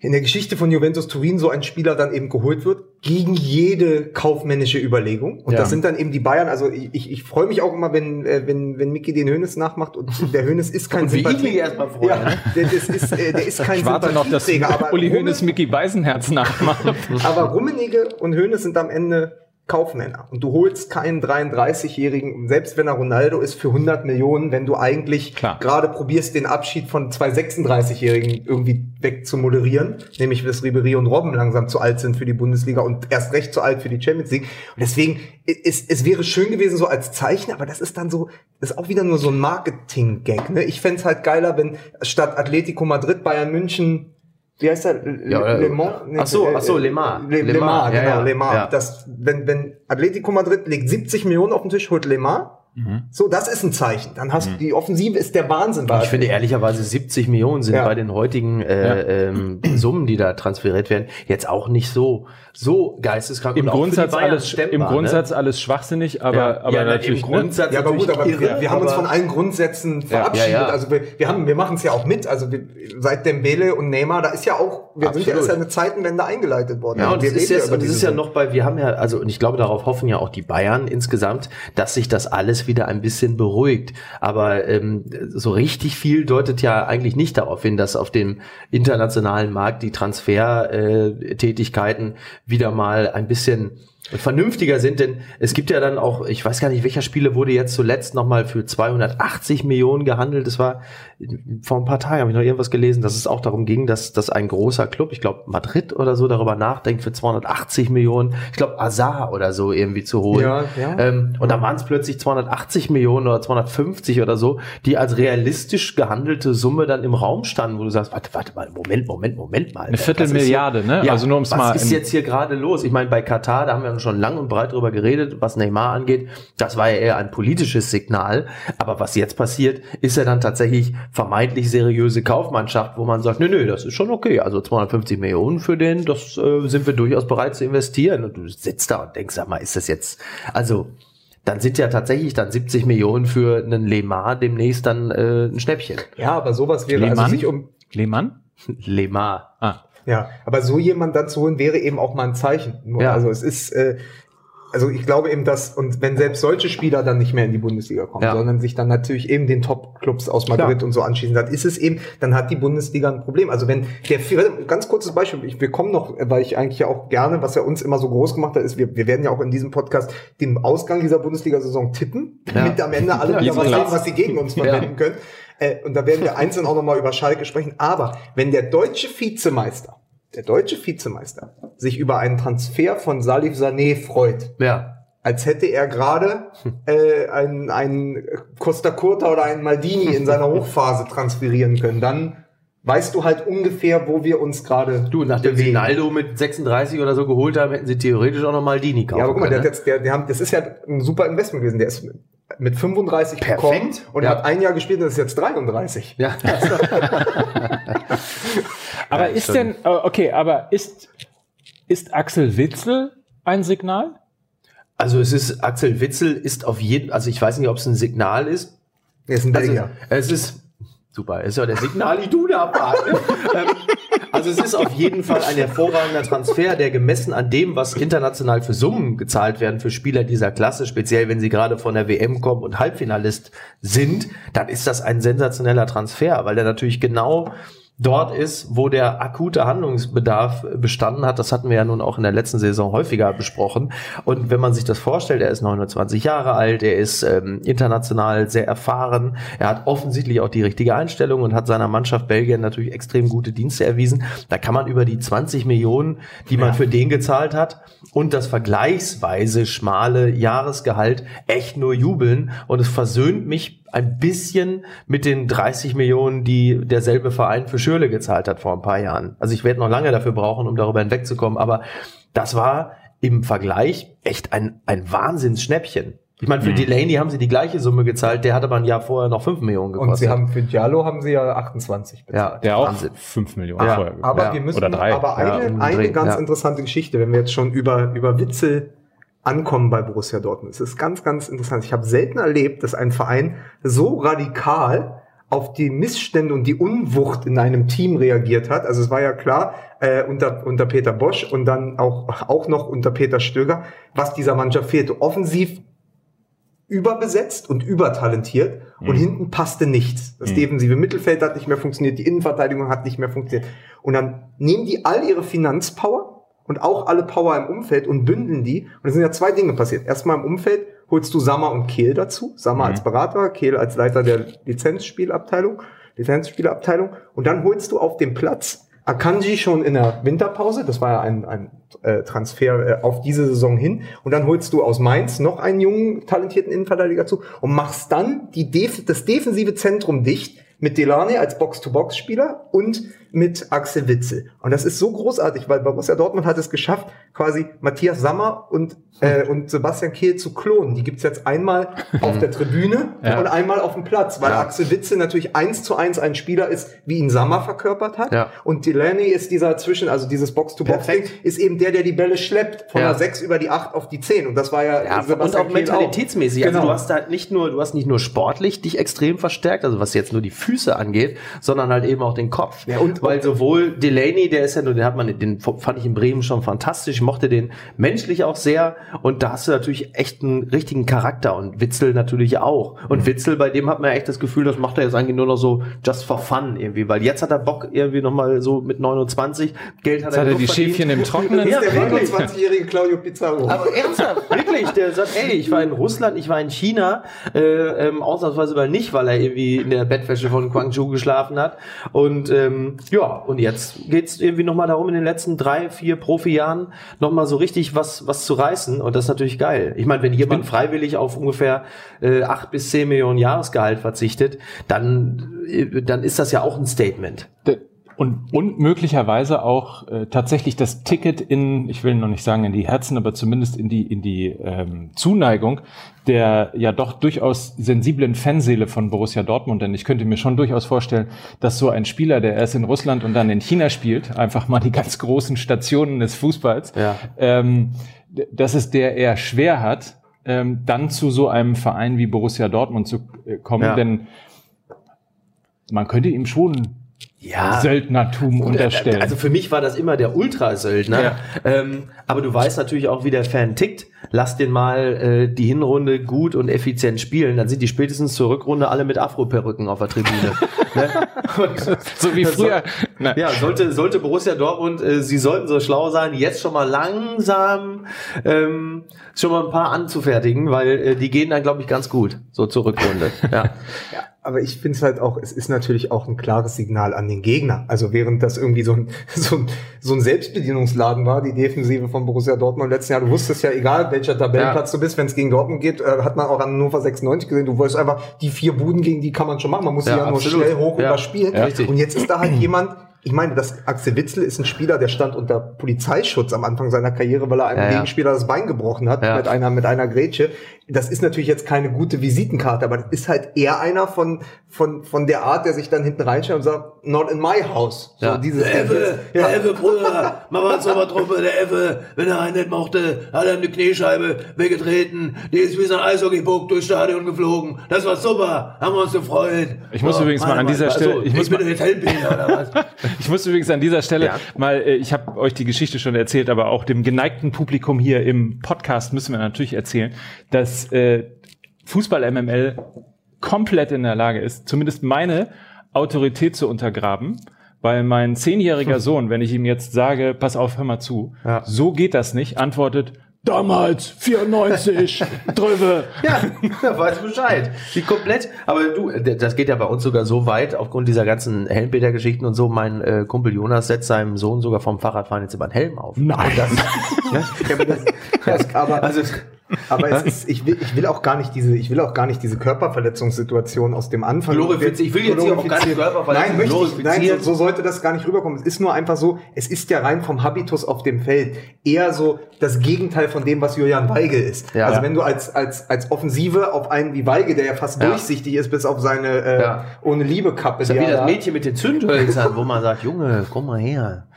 in der Geschichte von Juventus Turin so ein Spieler dann eben geholt wird, gegen jede kaufmännische Überlegung. Und Ja. das sind dann eben die Bayern. Also ich, ich, freue mich auch immer, wenn, äh, wenn, wenn Mickey den Hönes nachmacht und der Hönes ist kein Sympathie- erstmal freue, Ja, ne? der, das ist, äh, der ist kein Ich warte noch, dass aber Uli Hoeneß Mickey Beisenherz nachmacht. aber Rummenigge und Hönes sind am Ende Kaufmänner. Und du holst keinen 33-Jährigen, selbst wenn er Ronaldo ist, für 100 Millionen, wenn du eigentlich gerade probierst, den Abschied von zwei 36-Jährigen irgendwie wegzumoderieren. Nämlich, dass Ribery und Robben langsam zu alt sind für die Bundesliga und erst recht zu alt für die Champions League. Und deswegen, es, es wäre schön gewesen so als Zeichen, aber das ist dann so, das ist auch wieder nur so ein Marketing-Gag. Ne? Ich fänd's halt geiler, wenn statt Atletico Madrid, Bayern München, wie heißt der? Ja, Le Mans? Ach so, äh, ach so, äh, Le Mans. Le, Le Le Mans, Mans, ja, genau, ja, Le Mans. ja. Das, wenn, wenn Atletico Madrid legt 70 Millionen auf den Tisch, holt Le Mans. So, das ist ein Zeichen. Dann hast du, die Offensive ist der Wahnsinn. bei Ich finde ehrlicherweise 70 Millionen sind Ja. bei den heutigen äh, ähm, Summen, die da transferiert werden, jetzt auch nicht so so geisteskrank. Im und Grundsatz, alles, stemmbar, Im Grundsatz ne? alles schwachsinnig, aber, ja, aber ja, natürlich. im ne? Grundsatz Ja, aber gut, aber wir, irre, wir haben uns von allen Grundsätzen verabschiedet. ja, ja. Also wir, wir haben, wir machen es ja auch mit. Also wir, seit Dembele und Neymar, da ist ja auch, wir sind ja, Absolut. ist ja eine Zeitenwende eingeleitet worden. Ja, und wir es ist, jetzt, und diese ist ja noch bei, wir haben ja, also, und ich glaube, darauf hoffen ja auch die Bayern insgesamt, dass sich das alles wieder ein bisschen beruhigt. Aber ähm, so richtig viel deutet ja eigentlich nicht darauf hin, dass auf dem internationalen Markt die Transfertätigkeiten äh, wieder mal ein bisschen vernünftiger sind, denn es gibt ja dann auch, ich weiß gar nicht, welcher Spiele wurde jetzt zuletzt nochmal für 280 Millionen gehandelt. Das war vor ein paar Tagen, habe ich noch irgendwas gelesen, dass es auch darum ging, dass, dass ein großer Club, ich glaube Madrid oder so, darüber nachdenkt, für 280 Millionen, ich glaube Azar oder so irgendwie zu holen. Ja, ja. Ähm, und da waren es plötzlich 280 Millionen oder 250 oder so, die als realistisch gehandelte Summe dann im Raum standen, wo du sagst, warte, warte mal, Moment, Moment, Moment mal. Eine ist Viertelmilliarde, ne? Ja, Also nur ums was mal ist in- jetzt hier gerade los? Ich meine, bei Katar, da haben wir schon lang und breit drüber geredet, was Neymar angeht. Das war ja eher ein politisches Signal. Aber was jetzt passiert, ist ja dann tatsächlich vermeintlich seriöse Kaufmannschaft, wo man sagt, nö, nö, das ist schon okay. Also 250 Millionen für den, das äh, sind wir durchaus bereit zu investieren. Und du sitzt da und denkst, sag mal, ist das jetzt, also, dann sind ja tatsächlich dann 70 Millionen für einen Lemar demnächst dann äh, ein Schnäppchen. Ja, aber sowas wäre, also Lehmann? sich um, Lehmann? Lemar. Ah. Ja, aber so jemand dann zu holen wäre eben auch mal ein Zeichen. Nur, Ja. Also es ist, äh, also ich glaube eben, dass, und wenn selbst solche Spieler dann nicht mehr in die Bundesliga kommen, Ja. sondern sich dann natürlich eben den Top-Clubs aus Madrid Klar. und so anschließen, dann ist es eben, dann hat die Bundesliga ein Problem. Also wenn der, ganz kurzes Beispiel, ich, wir kommen noch, weil ich eigentlich ja auch gerne, was ja uns immer so groß gemacht hat, ist, wir, wir werden ja auch in diesem Podcast den Ausgang dieser Bundesliga-Saison tippen, Ja. damit am Ende alle Ja, wieder was sehen, was sie gegen uns verwenden können. Äh, und da werden wir einzeln auch nochmal über Schalke sprechen. Aber wenn der deutsche Vizemeister, der deutsche Vizemeister, sich über einen Transfer von Salif Sané freut, Ja. als hätte er gerade äh, einen, einen Costa Curta oder einen Maldini in seiner Hochphase transferieren können, dann weißt du halt ungefähr, wo wir uns gerade Du, nachdem sie Naldo mit 36 oder so geholt haben, hätten sie theoretisch auch noch Maldini kaufen Ja, aber guck mal, der können. hat jetzt, der, der haben, das ist ja ein super Investment gewesen. Der ist mit- mit 35 Perfekt. gekommen und Ja. hat ein Jahr gespielt und ist jetzt 33. ne? ja. Aber Ja, ist schon. denn, äh, okay, aber ist, ist Axel Witzel ein Signal? Also es ist, Axel Witzel ist auf jeden, also ich weiß nicht, ob es ein Signal ist. Der ist ein Also, Belgier. es ist, super, ist ja der Signal Iduna-Part. ähm, also es ist auf jeden Fall ein hervorragender Transfer, der gemessen an dem, was international für Summen gezahlt werden für Spieler dieser Klasse, speziell wenn sie gerade von der WM kommen und Halbfinalist sind, dann ist das ein sensationeller Transfer, weil der natürlich genau dort ist, wo der akute Handlungsbedarf bestanden hat. Das hatten wir ja nun auch in der letzten Saison häufiger besprochen. Und wenn man sich das vorstellt, er ist 29 Jahre alt, er ist ähm, international sehr erfahren, er hat offensichtlich auch die richtige Einstellung und hat seiner Mannschaft Belgien natürlich extrem gute Dienste erwiesen. Da kann man über die 20 Millionen, die man für den gezahlt hat und das vergleichsweise schmale Jahresgehalt echt nur jubeln. Und es versöhnt mich ein bisschen mit den 30 Millionen, die derselbe Verein für Schürle gezahlt hat vor ein paar Jahren. Also ich werde noch lange dafür brauchen, um darüber hinwegzukommen, aber das war im Vergleich echt ein, ein Wahnsinnsschnäppchen. Ich meine, für Delaney haben sie die gleiche Summe gezahlt, der hat aber ein Jahr vorher noch 5 Millionen gekostet. Und sie haben für Diallo haben sie ja 28 bezahlt. ja, Der auch Wahnsinn. 5 Millionen Ja, vorher gekostet. Aber Ja, wir müssen oder drei. aber Ja, eine, den eine ganz ja. interessante Geschichte, wenn wir jetzt schon über, über Witzel ankommen bei Borussia Dortmund. Es ist ganz, ganz interessant. Ich habe selten erlebt, dass ein Verein so radikal auf die Missstände und die Unwucht in einem Team reagiert hat. Also es war ja klar äh, unter, unter Peter Bosch und dann auch, auch noch unter Peter Stöger, was dieser Mannschaft fehlte. Offensiv überbesetzt und übertalentiert und hinten passte nichts. Das defensive Mittelfeld hat nicht mehr funktioniert, die Innenverteidigung hat nicht mehr funktioniert. Und dann nehmen die all ihre Finanzpower und auch alle Power im Umfeld und bündeln die. Und es sind ja zwei Dinge passiert. Erstmal im Umfeld holst du Sammer und Kehl dazu. Sammer als Berater, Kehl als Leiter der Lizenzspielabteilung, Lizenzspielabteilung. Und dann holst du auf dem Platz Akanji schon in der Winterpause, das war ja ein, ein äh, Transfer äh, auf diese Saison hin. Und dann holst du aus Mainz noch einen jungen, talentierten Innenverteidiger zu und machst dann die Def das defensive Zentrum dicht mit Delaney als Box-to-Box-Spieler und mit Axel Witzel. Und das ist so großartig, weil Borussia Dortmund hat es geschafft, quasi Matthias Sammer und, äh, und Sebastian Kehl zu klonen. Die gibt's jetzt einmal auf der Tribüne Ja. und einmal auf dem Platz, weil Axel Witzel natürlich eins zu eins ein Spieler ist, wie ihn Sammer verkörpert hat. Ja. Und Delaney ist dieser zwischen, also dieses Box-to-Box-Ding, ist eben der, der die Bälle schleppt, von Ja. der 6 über die 8 auf die 10. Und das war ja, Ja, und auch mentalitätsmäßig. Genau. Also du hast da nicht nur, du hast nicht nur sportlich dich extrem verstärkt, also was jetzt nur die Füße angeht, sondern halt eben auch den Kopf. Ja, und- weil sowohl Delaney, der ist ja nur, den hat man, den fand ich in Bremen schon fantastisch, ich mochte den menschlich auch sehr und da hast du natürlich echt einen richtigen Charakter und Witzel natürlich auch. Mhm. Und Witzel, bei dem hat man ja echt das Gefühl, das macht er jetzt eigentlich nur noch so just for fun irgendwie, weil jetzt hat er Bock irgendwie nochmal so mit 29, Geld hat Jetzt hat er die verdient. Schäfchen im Trockenen. Ja, der wirklich. 29-jährige Claudio Pizarro. Aber ernsthaft, wirklich, der sagt, ey, ich war in Russland, ich war in China, äh, ähm, ausnahmsweise mal nicht, weil er irgendwie in der Bettwäsche von Guangzhou geschlafen hat. Und ähm, ja, und jetzt geht's irgendwie nochmal darum, in den letzten drei, vier Profijahren nochmal so richtig was, was zu reißen. Und das ist natürlich geil. Ich meine, wenn jemand freiwillig auf ungefähr äh, acht bis zehn Millionen Jahresgehalt verzichtet, dann, äh, dann ist das ja auch ein Statement. Und, und möglicherweise auch äh, tatsächlich das Ticket in, ich will noch nicht sagen in die Herzen, aber zumindest in die, in die ähm, Zuneigung der ja doch durchaus sensiblen Fanseele von Borussia Dortmund. Denn ich könnte mir schon durchaus vorstellen, dass so ein Spieler, der erst in Russland und dann in China spielt, einfach mal die ganz großen Stationen des Fußballs, Ja. ähm, dass es der eher schwer hat, ähm, dann zu so einem Verein wie Borussia Dortmund zu äh, kommen. Ja. Denn man könnte ihm schon Ja. Söldnertum unterstellen. Also für mich war das immer der Ultrasöldner. Ja. Ähm, aber du weißt natürlich auch, wie der Fan tickt. Lass den mal äh, die Hinrunde gut und effizient spielen. Dann sind die spätestens zur Rückrunde alle mit Afro-Perücken auf der Tribüne. ne? So wie früher. Nein. ja, sollte, sollte Borussia Dortmund, äh, sie sollten so schlau sein, jetzt schon mal langsam ähm, schon mal ein paar anzufertigen, weil äh, die gehen dann, glaube ich, ganz gut, so zur Rückrunde. Ja. Ja, aber ich finde es halt auch, es ist natürlich auch ein klares Signal an den Gegner. Also während das irgendwie so ein, so ein, so ein Selbstbedienungsladen war, die Defensive von Borussia Dortmund im letzten Jahr, du wusstest ja, egal welcher Tabellenplatz du bist, wenn es gegen Dortmund geht, äh, hat man auch an Hannover 96 gesehen, du wolltest einfach, die vier Buden gegen die kann man schon machen, man muss sie Ja, ja, nur absolut. schnell hoch Ja. überspielen. Ja. Und jetzt ist da halt jemand, ich meine, das Axel Witzel ist ein Spieler, der stand unter Polizeischutz am Anfang seiner Karriere, weil er einem Ja, ja. Gegenspieler das Bein gebrochen hat Ja. mit einer mit einer Grätsche. Das ist natürlich jetzt keine gute Visitenkarte, aber das ist halt eher einer von von von der Art, der sich dann hinten reinstellt und sagt, not in my house. So Ja. dieses Der Effe, ja. der Effe, Bruder, mach mal zur Truppe, der Effe, wenn er einen nicht mochte, hat er eine Kniescheibe weggetreten, die ist wie so ein Eishockeypuck durchs Stadion geflogen. Das war super, haben wir uns gefreut. Ich muss übrigens mal an dieser. Stelle- Also, ich ich, muss bin mal- doch jetzt Helmpeter oder was? Ich muss übrigens an dieser Stelle Ja. mal, äh, ich habe euch die Geschichte schon erzählt, aber auch dem geneigten Publikum hier im Podcast müssen wir natürlich erzählen, dass äh, Fußball MML komplett in der Lage ist, zumindest meine Autorität zu untergraben. Weil mein zehnjähriger Sohn, wenn ich ihm jetzt sage, pass auf, hör mal zu, Ja. so geht das nicht, antwortet, damals, 94, Dröwe. Ja, da weiß Bescheid. Die komplett. Aber du, das geht ja bei uns sogar so weit, aufgrund dieser ganzen Helmpeter-Geschichten und so. Mein äh, Kumpel Jonas setzt seinem Sohn sogar vom Fahrradfahren jetzt immer einen Helm auf. Nein. Das, ja, Ja, das, das, aber also, Aber es ist, ich will, ich will auch gar nicht diese, ich will auch gar nicht diese Körperverletzungssituation aus dem Anfang. Glorifizieren. Ich will jetzt hier auch gar nicht Körperverletzung Nein, möchte ich, nein, so, so sollte das gar nicht rüberkommen. Es ist nur einfach so, es ist ja rein vom Habitus auf dem Feld eher so das Gegenteil von dem, was Julian Weigel ist. Ja. also Ja. wenn du als, als, als Offensive auf einen wie Weigel, der ja fast Ja. durchsichtig ist, bis auf seine äh, Ja. ohne Liebe Kappe. Das ist ja wie das da- Mädchen mit den Zündhölzern, wo man sagt, Junge, komm mal her.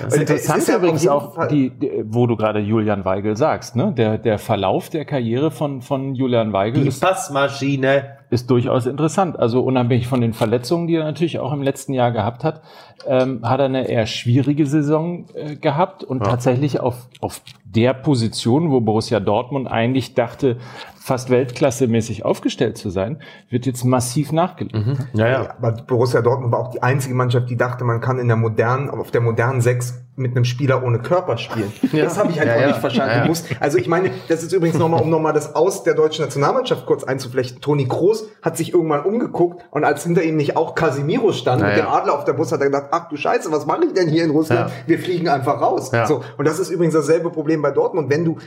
Das Interessante ist ja übrigens auch, die, die, wo du gerade Julian Weigel sagst, ne? der, der Verlauf der Karriere von, von Julian Weigel Die ist, Passmaschine. ist durchaus interessant. Also unabhängig von den Verletzungen, die er natürlich auch im letzten Jahr gehabt hat, ähm, hat er eine eher schwierige Saison äh, gehabt und Ja. tatsächlich auf, auf der Position, wo Borussia Dortmund eigentlich dachte, fast weltklassemäßig aufgestellt zu sein, wird jetzt massiv nachgelegt. Ja, Ja, ja. aber Borussia Dortmund war auch die einzige Mannschaft, die dachte, man kann in der modernen, auf der modernen Sechs mit einem Spieler ohne Körper spielen. Ja. Das habe ich halt Ja, auch ja. nicht verstanden. Ja, ja. Du musst, also ich meine, das ist übrigens nochmal, um nochmal das Aus der deutschen Nationalmannschaft kurz einzuflechten. Toni Kroos hat sich irgendwann umgeguckt und als hinter ihm nicht auch Casimiro stand Ja, mit ja. dem Adler auf der Bus, hat er gedacht, ach du Scheiße, was mache ich denn hier in Russland? Ja. Wir fliegen einfach raus. Ja. So. Und das ist übrigens dasselbe Problem bei Dortmund. Wenn du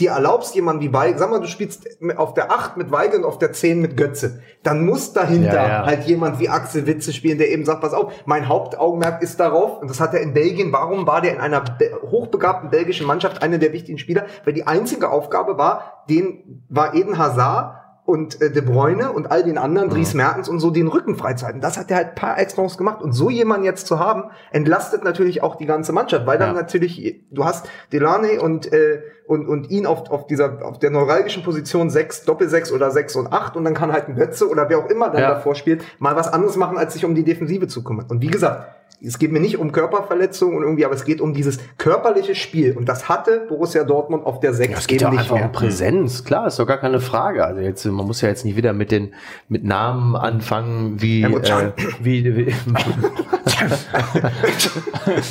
dir erlaubst, jemanden wie Weigel, sag mal, du spielst auf der 8 mit Weigel und auf der 10 mit Götze, dann muss dahinter Ja, ja. halt jemand wie Axel Witze spielen, der eben sagt, pass auf, mein Hauptaugenmerk ist darauf, und das hat er in Belgien, warum war der in einer be hochbegabten belgischen Mannschaft einer der wichtigen Spieler? Weil die einzige Aufgabe war, den war Eden Hazard und äh, De Bruyne und all den anderen, Mhm. Dries Mertens und so, den Rücken freizuhalten. Das hat er halt par excellence gemacht. Und so jemanden jetzt zu haben, entlastet natürlich auch die ganze Mannschaft, weil dann Ja. natürlich, du hast Delaney und, äh, und, und ihn auf, auf dieser, auf der neuralgischen Position 6, Doppel-6 oder 6 und 8 und dann kann halt ein Götze oder wer auch immer dann Ja. davor spielt, mal was anderes machen, als sich um die Defensive zu kümmern. Und wie gesagt, es geht mir nicht um Körperverletzungen und irgendwie, aber es geht um dieses körperliche Spiel. Und das hatte Borussia Dortmund auf der 6 Ja, es geht ja auch eben einfach um Präsenz, klar, ist doch gar keine Frage. Also jetzt, man muss ja jetzt nicht wieder mit den mit Namen anfangen wie äh, wie, wie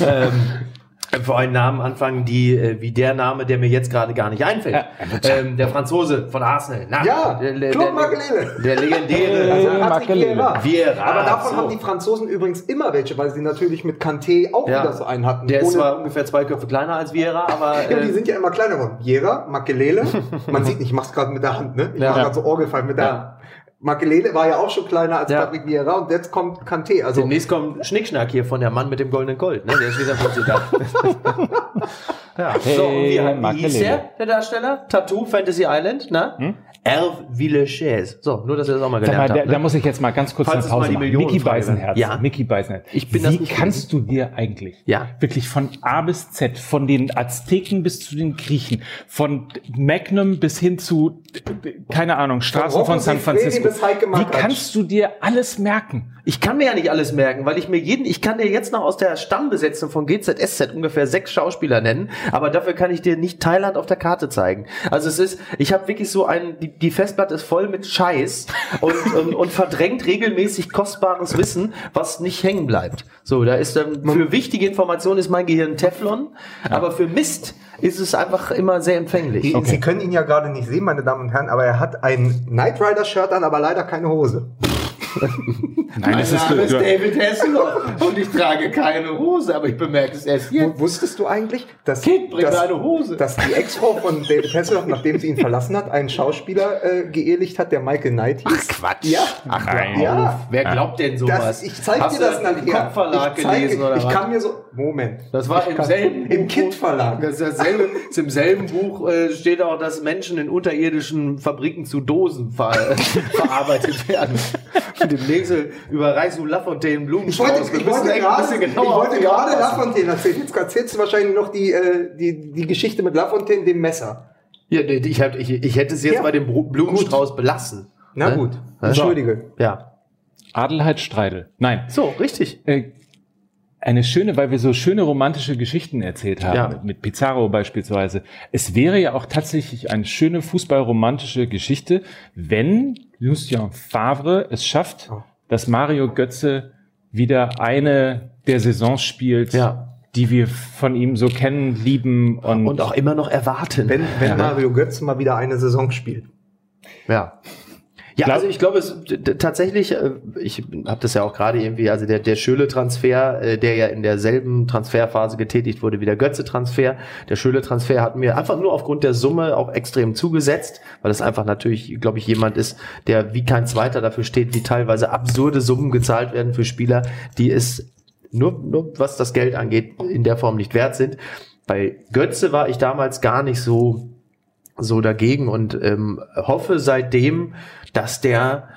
ähm, vor allem Namen anfangen, die äh, wie der Name, der mir jetzt gerade gar nicht einfällt. Ja, ähm, der Franzose von Arsenal. Na, Ja, der, der, Claude der, Makelele. der legendäre. Also Äh, Patrick Makelele. Vieira. Aber davon so. haben die Franzosen übrigens immer welche, weil sie natürlich mit Kanté auch Ja. wieder so einen hatten. Der ist zwar ungefähr zwei Köpfe kleiner als Vieira, aber ja, die äh, sind ja immer kleiner geworden. Vieira, Makelele. Man sieht nicht, ich mach's gerade mit der Hand, ne? Ich Ja. mach gerade so Orgelfall mit der Ja. Hand. Makelele war ja auch schon kleiner als Ja. Patrick Vieira und jetzt kommt Kanté. Also demnächst kommt Schnickschnack hier von der Mann mit dem goldenen Gold. Ne? Der ist wieder plötzlich da. ja. so, und wie, Hey, wie hieß der, der Darsteller? Tattoo Fantasy Island, na? Herve Villechaize. So, nur, dass ihr das auch mal mal, gelernt da, habt. da ne? muss ich jetzt mal ganz kurz Falls eine mal Pause machen. Mickey Beisenherz. Ja. Mickey Beisenherz. Ich bin Wie kannst du dir eigentlich Ja. wirklich von A bis Z, von den Azteken bis zu den Griechen, von Magnum bis hin zu, keine Ahnung, Straßen Rocco von San Francisco. Wie kannst du dir alles merken? Ich kann mir ja nicht alles merken, weil ich mir jeden, ich kann dir jetzt noch aus der Stammbesetzung von GZSZ ungefähr sechs Schauspieler nennen, aber dafür kann ich dir nicht Thailand auf der Karte zeigen. Also es ist, ich habe wirklich so ein, die, die Festplatte ist voll mit Scheiß und, und, und verdrängt regelmäßig kostbares Wissen, was nicht hängen bleibt. So, da ist dann, für wichtige Informationen ist mein Gehirn Teflon, aber für Mist ist es einfach immer sehr empfänglich. Die, Sie können ihn ja gerade nicht sehen, meine Damen und Herren, aber er hat ein Knight Rider Shirt an, aber leider keine Hose. Nein, Mein Name ist David Hasselhoff und ich trage keine Hose, aber ich bemerke es erst jetzt. Wusstest du eigentlich, dass, Kind, dass, eine Hose. dass die Ex-Frau von David Hasselhoff, nachdem sie ihn verlassen hat, einen Schauspieler äh, geehelicht hat, der Michael Knight hieß? Quatsch. Ja. Ach, Nein. Ja. Wer glaubt denn sowas? Das, ich zeig Hast dir das du nachher. im Kopfverlag ich zeig- gelesen oder Ich was? kann mir so. Moment. Das war im selben Im Kind-Verlag. Das ist dasselbe, ist Im selben Buch äh, steht auch, dass Menschen in unterirdischen Fabriken zu Dosen ver verarbeitet werden. Und demnächst äh, überreichst du Lafontaine Ich wollte, Blumenstrauß. Ich wollte gerade, bisschen ich wollte gerade. Lafontaine erzählen. Jetzt erzählst du wahrscheinlich noch die, äh, die, die Geschichte mit Lafontaine, dem Messer. Ja, nee, ich, hab, ich, ich hätte es jetzt Ja. bei dem Blumenstrauß belassen. Na Ne? gut. Entschuldige. Ja. Adelheid Streidel. Nein. So, richtig. Äh, eine schöne, weil wir so schöne romantische Geschichten erzählt haben, Ja. mit, Pizarro beispielsweise. Es wäre ja auch tatsächlich eine schöne fußballromantische Geschichte, wenn Lucien Favre es schafft, Oh. dass Mario Götze wieder eine der Saisons spielt, Ja. die wir von ihm so kennen, lieben und, Und auch immer noch erwarten. Wenn, wenn Ja. Mario Götze mal wieder eine Saison spielt. Ja. Ja, also ich glaube, es tatsächlich, äh, ich habe das ja auch gerade irgendwie, also der, der Schöle-Transfer, äh, der ja in derselben Transferphase getätigt wurde wie der Götze-Transfer. Der Schöle-Transfer hat mir einfach nur aufgrund der Summe auch extrem zugesetzt, weil es einfach natürlich, glaube ich, jemand ist, der wie kein Zweiter dafür steht, wie teilweise absurde Summen gezahlt werden für Spieler, die es nur, nur was das Geld angeht, in der Form nicht wert sind. Bei Götze war ich damals gar nicht so so dagegen und ähm, hoffe seitdem, dass der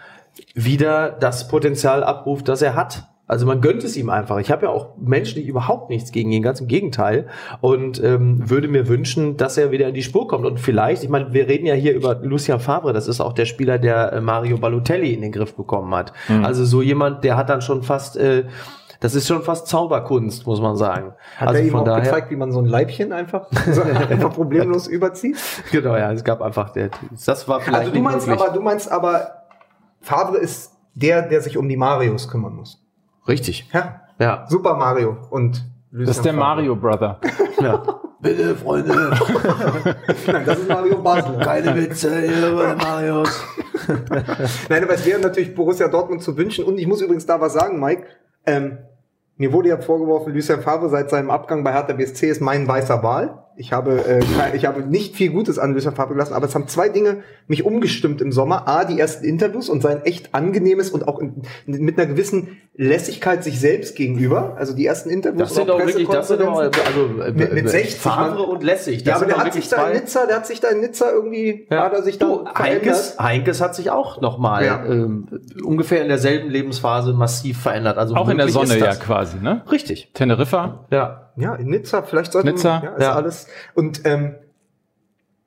wieder das Potenzial abruft, das er hat. Also man gönnt es ihm einfach. Ich habe ja auch menschlich überhaupt nichts gegen ihn, ganz im Gegenteil. Und ähm, würde mir wünschen, dass er wieder in die Spur kommt. Und vielleicht, ich meine, wir reden ja hier über Lucien Favre, das ist auch der Spieler, der äh, Mario Balotelli in den Griff bekommen hat. Also so jemand, der hat dann schon fast, äh, das ist schon fast Zauberkunst, muss man sagen. Hat also er ihm auch gezeigt, wie man so ein Leibchen einfach, so einfach problemlos überzieht? Genau, ja, es gab einfach, der, das war vielleicht Also du nicht meinst möglich. aber, du meinst aber, Favre ist der, der sich um die Marios kümmern muss. Richtig, Ja, ja. Super Mario und Lucien Das ist der Favre. Mario Brother. ja. Bitte, Freunde, Nein, das ist Mario Basler. keine Witze hier bei Marius. Nein, aber es wäre natürlich Borussia Dortmund zu wünschen. Und ich muss übrigens da was sagen, Mike. Ähm, mir wurde ja vorgeworfen, Lucien Favre seit seinem Abgang bei Hertha BSC ist mein weißer Wal. Ich habe, äh, ich habe nicht viel Gutes an Lucien Favre gelassen, aber es haben zwei Dinge mich umgestimmt im Sommer. A, die ersten Interviews und sein echt angenehmes und auch in, mit einer gewissen Lässigkeit sich selbst gegenüber. Also die ersten Interviews Das sind auch wirklich, das sind auch, also, äh, Mit- mit äh, 60 Favre Mann. und lässig. Das Ja, aber der hat sich da in Nizza, der hat sich da in Nizza irgendwie, Ja. hat er sich da du, Heinkes, verändert. Heinkes hat sich auch nochmal Ja. ähm, ungefähr in derselben Lebensphase massiv verändert. Also Auch in der Sonne ja quasi, ne? Richtig. Teneriffa. Ja. Ja, in Nizza, vielleicht sollte Nizza, man, ja, ist ja. alles. Und ähm,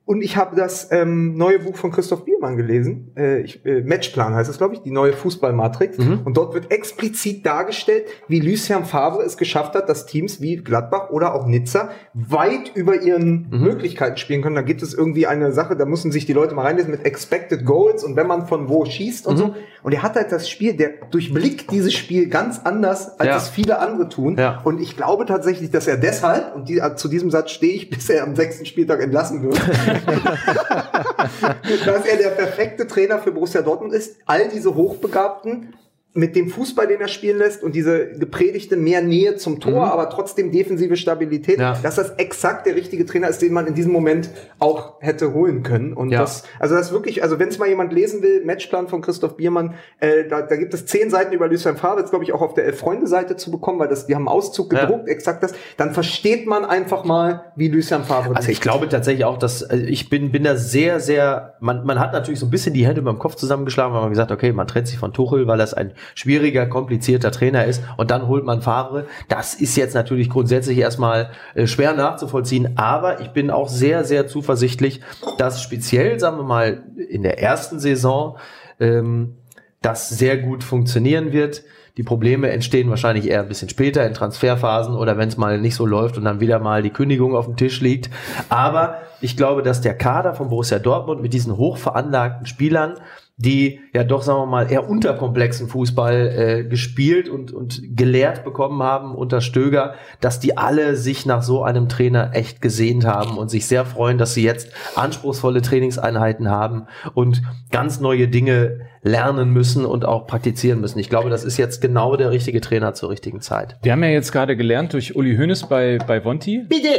und ich habe das ähm, neue Buch von Christoph Biermann gelesen. Äh, ich, äh, Matchplan heißt es, glaube ich, die neue Fußballmatrix. Mhm. Und dort wird explizit dargestellt, wie Lucien Favre es geschafft hat, dass Teams wie Gladbach oder auch Nizza weit über ihren Mhm. Möglichkeiten spielen können. Da gibt es irgendwie eine Sache, da müssen sich die Leute mal reinlesen mit Expected Goals und wenn man von wo schießt und Mhm. so. Und er hat halt das Spiel, der durchblickt dieses Spiel ganz anders, als Ja. es viele andere tun. Ja. Und ich glaube tatsächlich, dass er deshalb, und die, zu diesem Satz stehe ich, bis er am sechsten Spieltag entlassen wird, dass er der perfekte Trainer für Borussia Dortmund ist. All diese Hochbegabten mit dem Fußball, den er spielen lässt und diese gepredigte mehr Nähe zum Tor, aber trotzdem defensive Stabilität, Mhm. Ja. dass das exakt der richtige Trainer ist, den man in diesem Moment auch hätte holen können. Und Ja. das, also das wirklich, also wenn es mal jemand lesen will, Matchplan von Christoph Biermann, äh, da, da gibt es zehn Seiten über Lucien Favre, jetzt glaube ich auch auf der Elf-Freunde-Seite zu bekommen, weil das, die haben Auszug Ja. gedruckt, exakt das. Dann versteht man einfach mal, wie Lucien Favre Also ich glaube tatsächlich auch, dass also ich bin, bin da sehr, sehr, man, man hat natürlich so ein bisschen die Hände beim Kopf zusammengeschlagen, weil man gesagt, okay, man trennt sich von Tuchel, weil das ein schwieriger, komplizierter Trainer ist und dann holt man Favre. Das ist jetzt natürlich grundsätzlich erstmal äh, schwer nachzuvollziehen, aber ich bin auch sehr, sehr zuversichtlich, dass speziell, sagen wir mal, in der ersten Saison ähm, das sehr gut funktionieren wird. Die Probleme entstehen wahrscheinlich eher ein bisschen später in Transferphasen oder wenn es mal nicht so läuft und dann wieder mal die Kündigung auf dem Tisch liegt. Aber ich glaube, dass der Kader von Borussia Dortmund mit diesen hochveranlagten Spielern, die ja doch, sagen wir mal, eher unterkomplexen Fußball äh, gespielt und, und gelehrt bekommen haben unter Stöger, dass die alle sich nach so einem Trainer echt gesehnt haben und sich sehr freuen, dass sie jetzt anspruchsvolle Trainingseinheiten haben und ganz neue Dinge lernen müssen und auch praktizieren müssen. Ich glaube, das ist jetzt genau der richtige Trainer zur richtigen Zeit. Wir haben ja jetzt gerade gelernt durch Uli Hoeneß bei, bei Vonti, Bitte!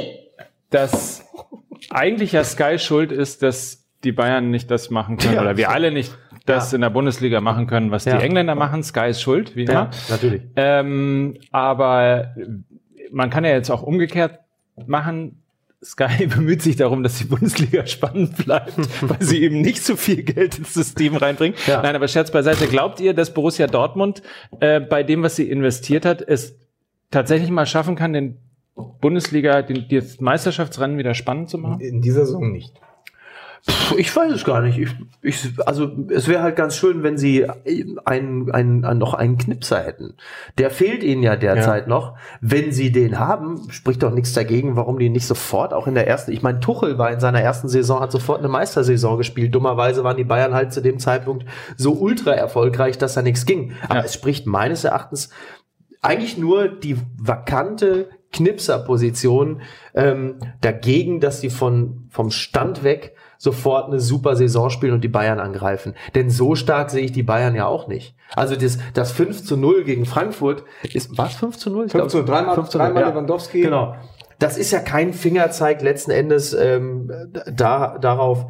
dass eigentlich ja Sky schuld ist, dass die Bayern nicht das machen können Ja. oder wir alle nicht das Ja. in der Bundesliga machen können, was Ja. die Engländer machen. Sky ist schuld, wie immer. natürlich. Ähm, aber man kann ja jetzt auch umgekehrt machen. Sky bemüht sich darum, dass die Bundesliga spannend bleibt, weil sie eben nicht so viel Geld ins System reinbringt. Ja. Nein, aber Scherz beiseite. Glaubt ihr, dass Borussia Dortmund äh, bei dem, was sie investiert hat, es tatsächlich mal schaffen kann, den Bundesliga, den, das Meisterschaftsrennen wieder spannend zu machen? In dieser Saison nicht. Ich weiß es gar nicht. Ich, ich, also es wäre halt ganz schön, wenn sie einen, einen, einen, noch einen Knipser hätten. Der fehlt ihnen ja derzeit noch. Wenn sie den haben, spricht doch nichts dagegen, warum die nicht sofort auch in der ersten. Ich meine, Tuchel war in seiner ersten Saison, hat sofort eine Meistersaison gespielt. Dummerweise waren die Bayern halt zu dem Zeitpunkt so ultra erfolgreich, dass da nichts ging. Aber Ja. es spricht meines Erachtens eigentlich nur die vakante Knipser-Position ähm, dagegen, dass sie von, vom Stand weg sofort eine super Saison spielen und die Bayern angreifen. Denn so stark sehe ich die Bayern ja auch nicht. Also das, das 5 zu 0 gegen Frankfurt ist, was 5 zu 0? Ich 5 zu 0, dreimal, 5 zu 0, dreimal ja. Lewandowski. Genau. Das ist ja kein Fingerzeig letzten Endes ähm, da, darauf,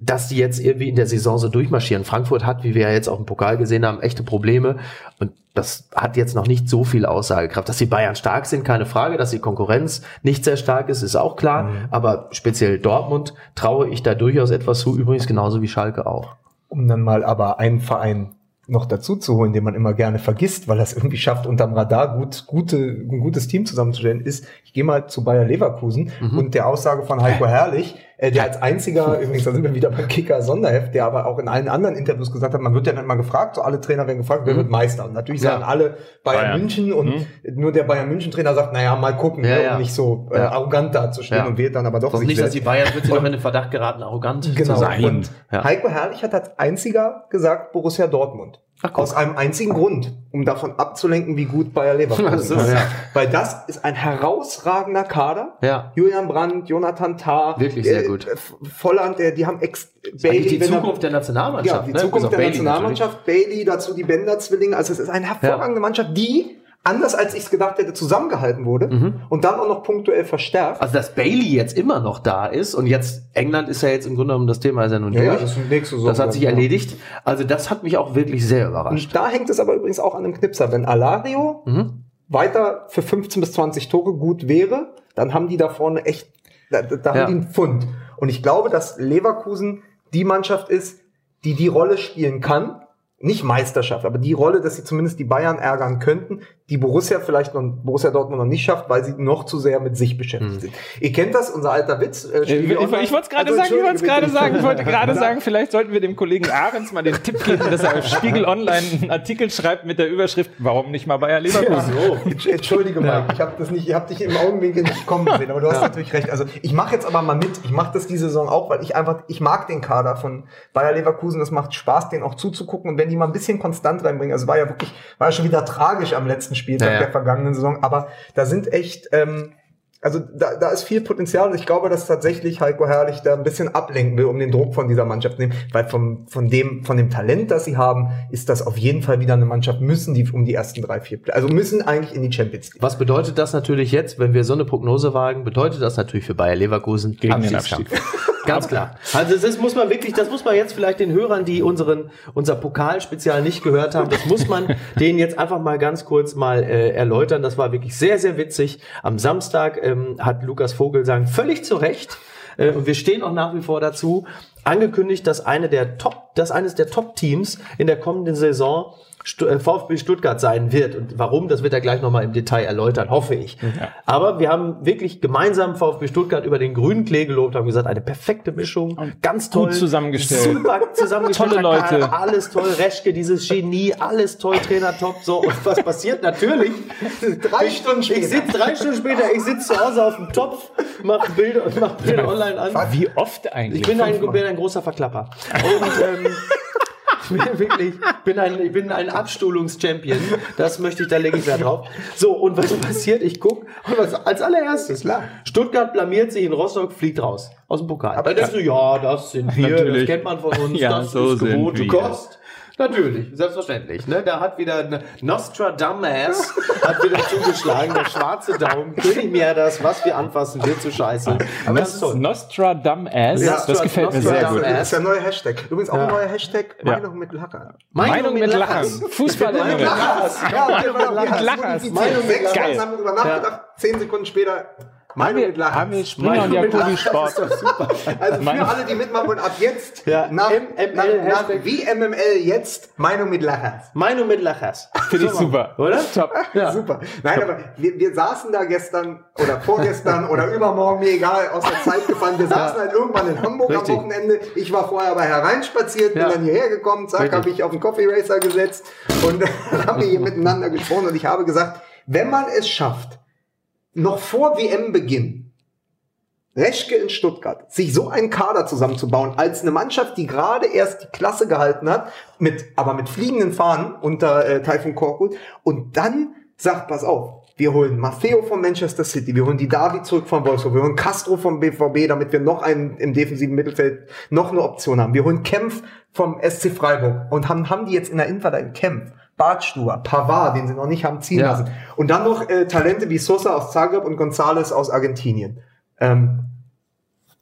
dass die jetzt irgendwie in der Saison so durchmarschieren. Frankfurt hat, wie wir ja jetzt auch im Pokal gesehen haben, echte Probleme. Und das hat jetzt noch nicht so viel Aussagekraft. Dass die Bayern stark sind, keine Frage. Dass die Konkurrenz nicht sehr stark ist, ist auch klar. Mhm. Aber speziell Dortmund traue ich da durchaus etwas zu. Übrigens genauso wie Schalke auch. um dann mal aber einen Verein noch dazu zu holen, den man immer gerne vergisst, weil es irgendwie schafft, unterm Radar gut, gute, ein gutes Team zusammenzustellen, ist, ich gehe mal zu Bayer Leverkusen und der Aussage von Heiko Herrlich, äh, der als einziger, übrigens, da sind wir wieder beim Kicker Sonderheft, der aber auch in allen anderen Interviews gesagt hat, man wird ja dann mal gefragt, so alle Trainer werden gefragt, wer wird Meister? Und natürlich Ja. sagen alle Bayern, Bayern. München und nur der Bayern München Trainer sagt, naja, mal gucken, Ja, ne, ja. um nicht so äh, arrogant dazustehen und wählt dann aber doch Doch nicht, dass selbst. die Bayern plötzlich noch in den Verdacht geraten, arrogant Genau. zu sein. Und. Heiko Herrlich hat als einziger gesagt Borussia Dortmund. Ach. Aus einem einzigen Grund, um davon abzulenken, wie gut Bayer Leverkusen ist. ja. Weil das ist ein herausragender Kader. Ja. Julian Brandt, Jonathan Tah, Wirklich sehr gut. äh, Volland, der, die haben ex Eigentlich die Zukunft der Nationalmannschaft. ja, die ne? Zukunft auf der Bailey Nationalmannschaft, Bailey, dazu die Bender-Zwillinge. Also es ist eine hervorragende Mannschaft, die, anders als ich es gedacht hätte, zusammengehalten wurde und dann auch noch punktuell verstärkt. Also, dass Bailey jetzt immer noch da ist und jetzt England ist ja jetzt im Grunde genommen das Thema ist ja nun Ja, ja, durch. das ist nächste Saison das hat sich ja. erledigt. Also das hat mich auch wirklich sehr überrascht. Und da hängt es aber übrigens auch an einem Knipser. Wenn Alario Mhm. weiter für 15 bis 20 Tore gut wäre, dann haben die da vorne echt, da, da da Ja. haben die einen Pfund. Und ich glaube, dass Leverkusen die Mannschaft ist, die die Rolle spielen kann. Nicht Meisterschaft, aber die Rolle, dass sie zumindest die Bayern ärgern könnten, die Borussia vielleicht noch, Borussia Dortmund noch nicht schafft, weil sie noch zu sehr mit sich beschäftigt Mhm. sind. Ihr kennt das, unser alter Witz. Äh, Ich, Spiegel ich, ich wollte es gerade Also, sagen, ich wollte es gerade sagen, ich wollte gerade sagen, vielleicht sollten wir dem Kollegen Ahrens mal den Tipp geben, dass er auf Spiegel Online einen Artikel schreibt mit der Überschrift, warum nicht mal Bayer Leverkusen? Entsch- Entschuldige mal, ich habe das nicht, ich habe dich im Augenwinkel nicht kommen sehen, aber du hast natürlich recht. Also ich mache jetzt aber mal mit. Ich mache das diese Saison auch, weil ich einfach, ich mag den Kader von Bayer Leverkusen. Das macht Spaß, den auch zuzugucken. Und wenn die mal ein bisschen konstant reinbringen, also war ja wirklich, war ja schon wieder tragisch am letzten Spieltag Ja, ja. der vergangenen Saison. Aber da sind echt, ähm, also da, da ist viel Potenzial und ich glaube, dass tatsächlich Heiko Herrlich da ein bisschen ablenken will, um den Druck von dieser Mannschaft zu nehmen, weil vom, von dem, von dem Talent, das sie haben, ist das auf jeden Fall wieder eine Mannschaft, müssen die um die ersten drei, vier, also müssen eigentlich in die Champions League. Was bedeutet das natürlich jetzt, wenn wir so eine Prognose wagen, bedeutet das natürlich für Bayer Leverkusen Gegen den Abstiegskampf. Ganz klar. Also das muss man wirklich, das muss man jetzt vielleicht den Hörern, die unseren unser Pokalspezial nicht gehört haben, das muss man denen jetzt einfach mal ganz kurz mal äh, erläutern. Das war wirklich sehr sehr witzig. Am Samstag ähm, hat Lukas Vogelsang völlig zu Recht. Äh, und wir stehen auch nach wie vor dazu angekündigt, dass eine der Top, dass eines der Top Teams in der kommenden Saison VfB Stuttgart sein wird. Und warum, das wird er gleich nochmal im Detail erläutern, hoffe ich. Aber wir haben wirklich gemeinsam VfB Stuttgart über den grünen Klee gelobt, haben gesagt, eine perfekte Mischung, ganz toll. gut zusammengestellt. Super zusammengestellt. Tolle Leute. Alles toll. Reschke, dieses Genie, alles toll, Trainer top. So, und was passiert? Natürlich. Drei Stunden später. Ich sitze drei Stunden später, ich sitze zu Hause auf dem Topf, mache Bilder und mache Bilder online an. Wie oft eigentlich? Ich bin ein, bin ein großer Verklapper. Und ähm, wirklich, bin ein, ich bin ein Abstuhlungschampion. Das möchte ich, da lege ich Wert drauf. So, und was passiert? Ich guck und was, als allererstes, Klar. Stuttgart blamiert sich in Rostock, fliegt raus aus dem Pokal. Aber denkst du, ja, das sind wir, Natürlich. das kennt man von uns, Ja, das so ist gewohnte. Kost. Natürlich, selbstverständlich. Ne? Da hat wieder eine Nostradamus hat wieder zugeschlagen, der schwarze Daumen. König mir das, was wir anfassen, wird zu scheiße. Aber das ist toll. Nostradamus, Ja, das gefällt mir sehr gut. Das ist der neue Hashtag. Übrigens auch ein Ja. neuer Hashtag, Meinung mit Lacher. Meinung mit Lachern. Fußball Meinung mit Lachers. Ja, Meinung mit. Lachers. Meinung Meinung mit. Lachers. haben wir drüber nachgedacht. Zehn Sekunden später. Meinung mit Lachers. Haben wir Springer und Meinung mit Jacobi Lachers Sport. ist doch super. Also für alle, die mitmachen wollen, ab jetzt Ja, nach, MML nach, nach wie MML jetzt Meinung mit Lachers. Meinung mit Lachers. Finde ich super. Oder? Top. Ja. Super. Nein, aber wir, wir saßen da gestern oder vorgestern oder übermorgen, mir egal, aus der Zeit gefallen. Wir saßen halt irgendwann in Hamburg Richtig. am Wochenende. Ich war vorher aber hereinspaziert, bin dann hierher gekommen, zack, habe ich auf den Coffee Racer gesetzt und dann haben wir hier miteinander gesprochen und ich habe gesagt, wenn man es schafft, noch vor WM-Beginn Reschke in Stuttgart, sich so einen Kader zusammenzubauen, als eine Mannschaft, die gerade erst die Klasse gehalten hat, mit, aber mit fliegenden Fahnen unter äh, Taifun Korkut und dann sagt, pass auf, Wir holen Maffeo von Manchester City, wir holen die David zurück von Wolfsburg, wir holen Castro vom BVB, damit wir noch einen im defensiven Mittelfeld noch eine Option haben. Wir holen Kempf vom SC Freiburg und haben, haben die jetzt in der Innenverteidigung Kempf, Bartstuber, Pavard, den sie noch nicht haben ziehen Ja. lassen. Und dann noch äh, Talente wie Sosa aus Zagreb und González aus Argentinien. Ähm,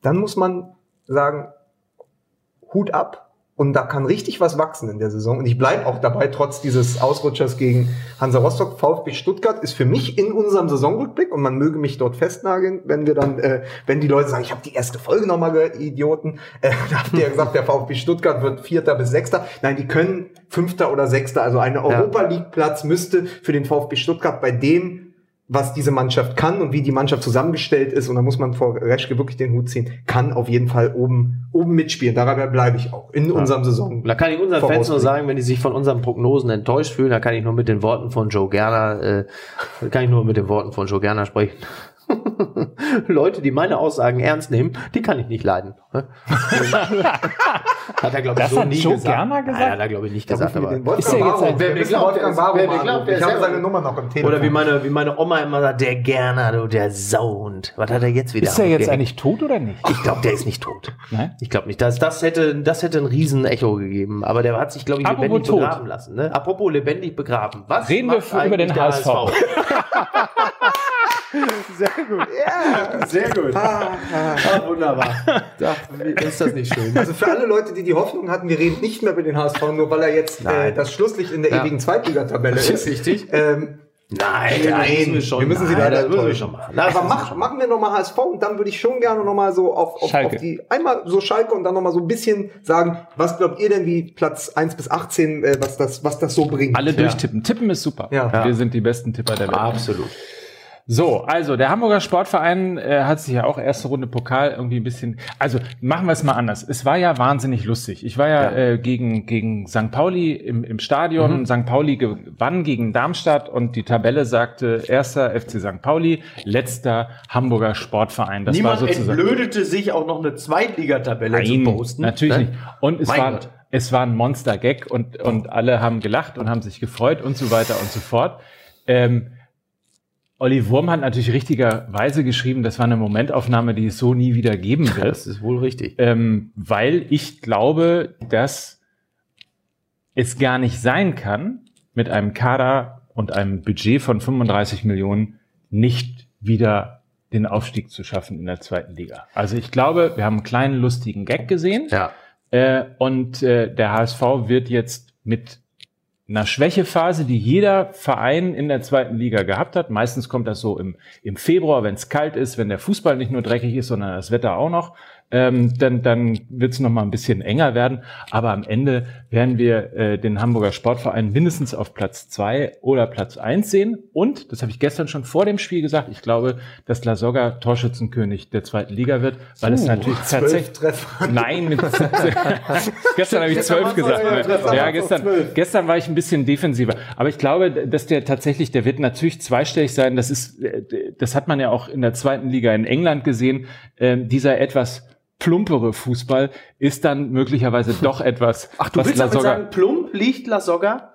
dann muss man sagen, Hut ab. Und da kann richtig was wachsen in der Saison. Und ich bleibe auch dabei, trotz dieses Ausrutschers gegen Hansa Rostock. VfB Stuttgart ist für mich in unserem Saisonrückblick, und man möge mich dort festnageln, wenn wir dann, äh, wenn die Leute sagen, ich habe die erste Folge nochmal gehört, Idioten, äh, da habt ihr ja gesagt, der VfB Stuttgart wird Vierter bis Sechster. Nein, die können Fünfter oder Sechster. Also ein Europa League Platz müsste für den VfB Stuttgart bei dem was diese Mannschaft kann und wie die Mannschaft zusammengestellt ist, und da muss man vor Reschke wirklich den Hut ziehen, kann auf jeden Fall oben, oben mitspielen. Dabei bleibe ich auch in unserem Saison. Da kann ich unseren Fans nur sagen, wenn die sich von unseren Prognosen enttäuscht fühlen, da kann ich nur mit den Worten von Joe Gerner, äh, da kann ich nur mit den Worten von Joe Gerner sprechen. Leute, die meine Aussagen ernst nehmen, die kann ich nicht leiden. hat er, glaube ich, Das so hat nie Joe gesagt. Gerner gesagt? Nein, hat er, glaube ich, nicht gesagt. Aber Ist ja jetzt wer mir glaubt, der- Barrow wer mir glaubt, der Ich habe seine Nummer noch im Telefon. Oder wie meine, wie meine Oma immer sagt, der Gerner, du, der Sound. Was hat er jetzt wieder? Ist er jetzt eigentlich tot oder nicht? Ich glaube, der ist nicht tot. Nein? Ich glaube nicht. Das, das, hätte, das hätte ein Riesen-Echo gegeben. Aber der hat sich, glaube ich, Apropos lebendig tot. begraben lassen. Ne? Apropos lebendig begraben. Was Reden wir über den der HSV. sehr gut. Ja, sehr gut. Ah, wunderbar. Ach, wie- ist das nicht schön? Also für alle Leute, die die Hoffnung hatten, wir reden nicht mehr über den HSV, nur weil er jetzt äh, Nein. das Schlusslicht in der Ja. ewigen Zweitligatabelle Das ist. ist richtig. Ähm, Nein, reden. müssen wir schon. Wir müssen sie Nein, leider das müssen wir schon machen. Das aber mach, schon machen wir nochmal HSV und dann würde ich schon gerne nochmal so auf, auf, Schalke. auf die, einmal so Schalke und dann nochmal so ein bisschen sagen, was glaubt ihr denn, wie Platz 1 bis 18, äh, was das, was das so bringt? Alle durchtippen. Tippen ist super. Ja. Wir sind die besten Tipper der Welt. Absolut. So, also der Hamburger Sportverein äh, hat sich ja auch erste Runde Pokal irgendwie ein bisschen. Also machen wir es mal anders. Es war ja wahnsinnig lustig. Ich war ja, Ja. Äh, gegen gegen St. Pauli im, im Stadion. St. Pauli gewann gegen Darmstadt und die Tabelle sagte erster FC St. Pauli, letzter Hamburger Sportverein. Das Niemand war sozusagen entblödete sich auch noch eine Zweitligatabelle zu posten. natürlich ne? nicht. Und es Mein war, Gott. es war ein Monster-Gag und, und alle haben gelacht und haben sich gefreut und so weiter und so fort. Ähm, Olli Wurm hat natürlich richtigerweise geschrieben, das war eine Momentaufnahme, die es so nie wieder geben wird. Das ist wohl richtig. ähm, weil ich glaube, dass es gar nicht sein kann, mit einem Kader und einem Budget von 35 Millionen nicht wieder den Aufstieg zu schaffen in der zweiten Liga. Also ich glaube, wir haben einen kleinen lustigen Gag gesehen Ja. äh, und äh, der HSV wird jetzt mit einer Schwächephase, die jeder Verein in der zweiten Liga gehabt hat. Meistens kommt das so im, im Februar, wenn es kalt ist, wenn der Fußball nicht nur dreckig ist, sondern das Wetter auch noch. Ähm, dann dann wird es noch mal ein bisschen enger werden. Aber am Ende werden wir äh, den Hamburger Sportverein mindestens auf Platz zwei oder Platz eins sehen. Und, das habe ich gestern schon vor dem Spiel gesagt, ich glaube, dass La Soga Torschützenkönig der zweiten Liga wird, weil es natürlich tatsächlich Treffer. Nein, mit 17. gestern habe ich zwölf gesagt. Ja, gestern, gestern war ich ein bisschen defensiver. Aber ich glaube, dass der tatsächlich, der wird natürlich zweistellig sein. Das ist, äh, das hat man ja auch in der zweiten Liga in England gesehen. Ähm, dieser etwas plumpere Fußball ist dann möglicherweise doch etwas, Ach, du was willst La damit Soga- sagen, plump liegt La Soga?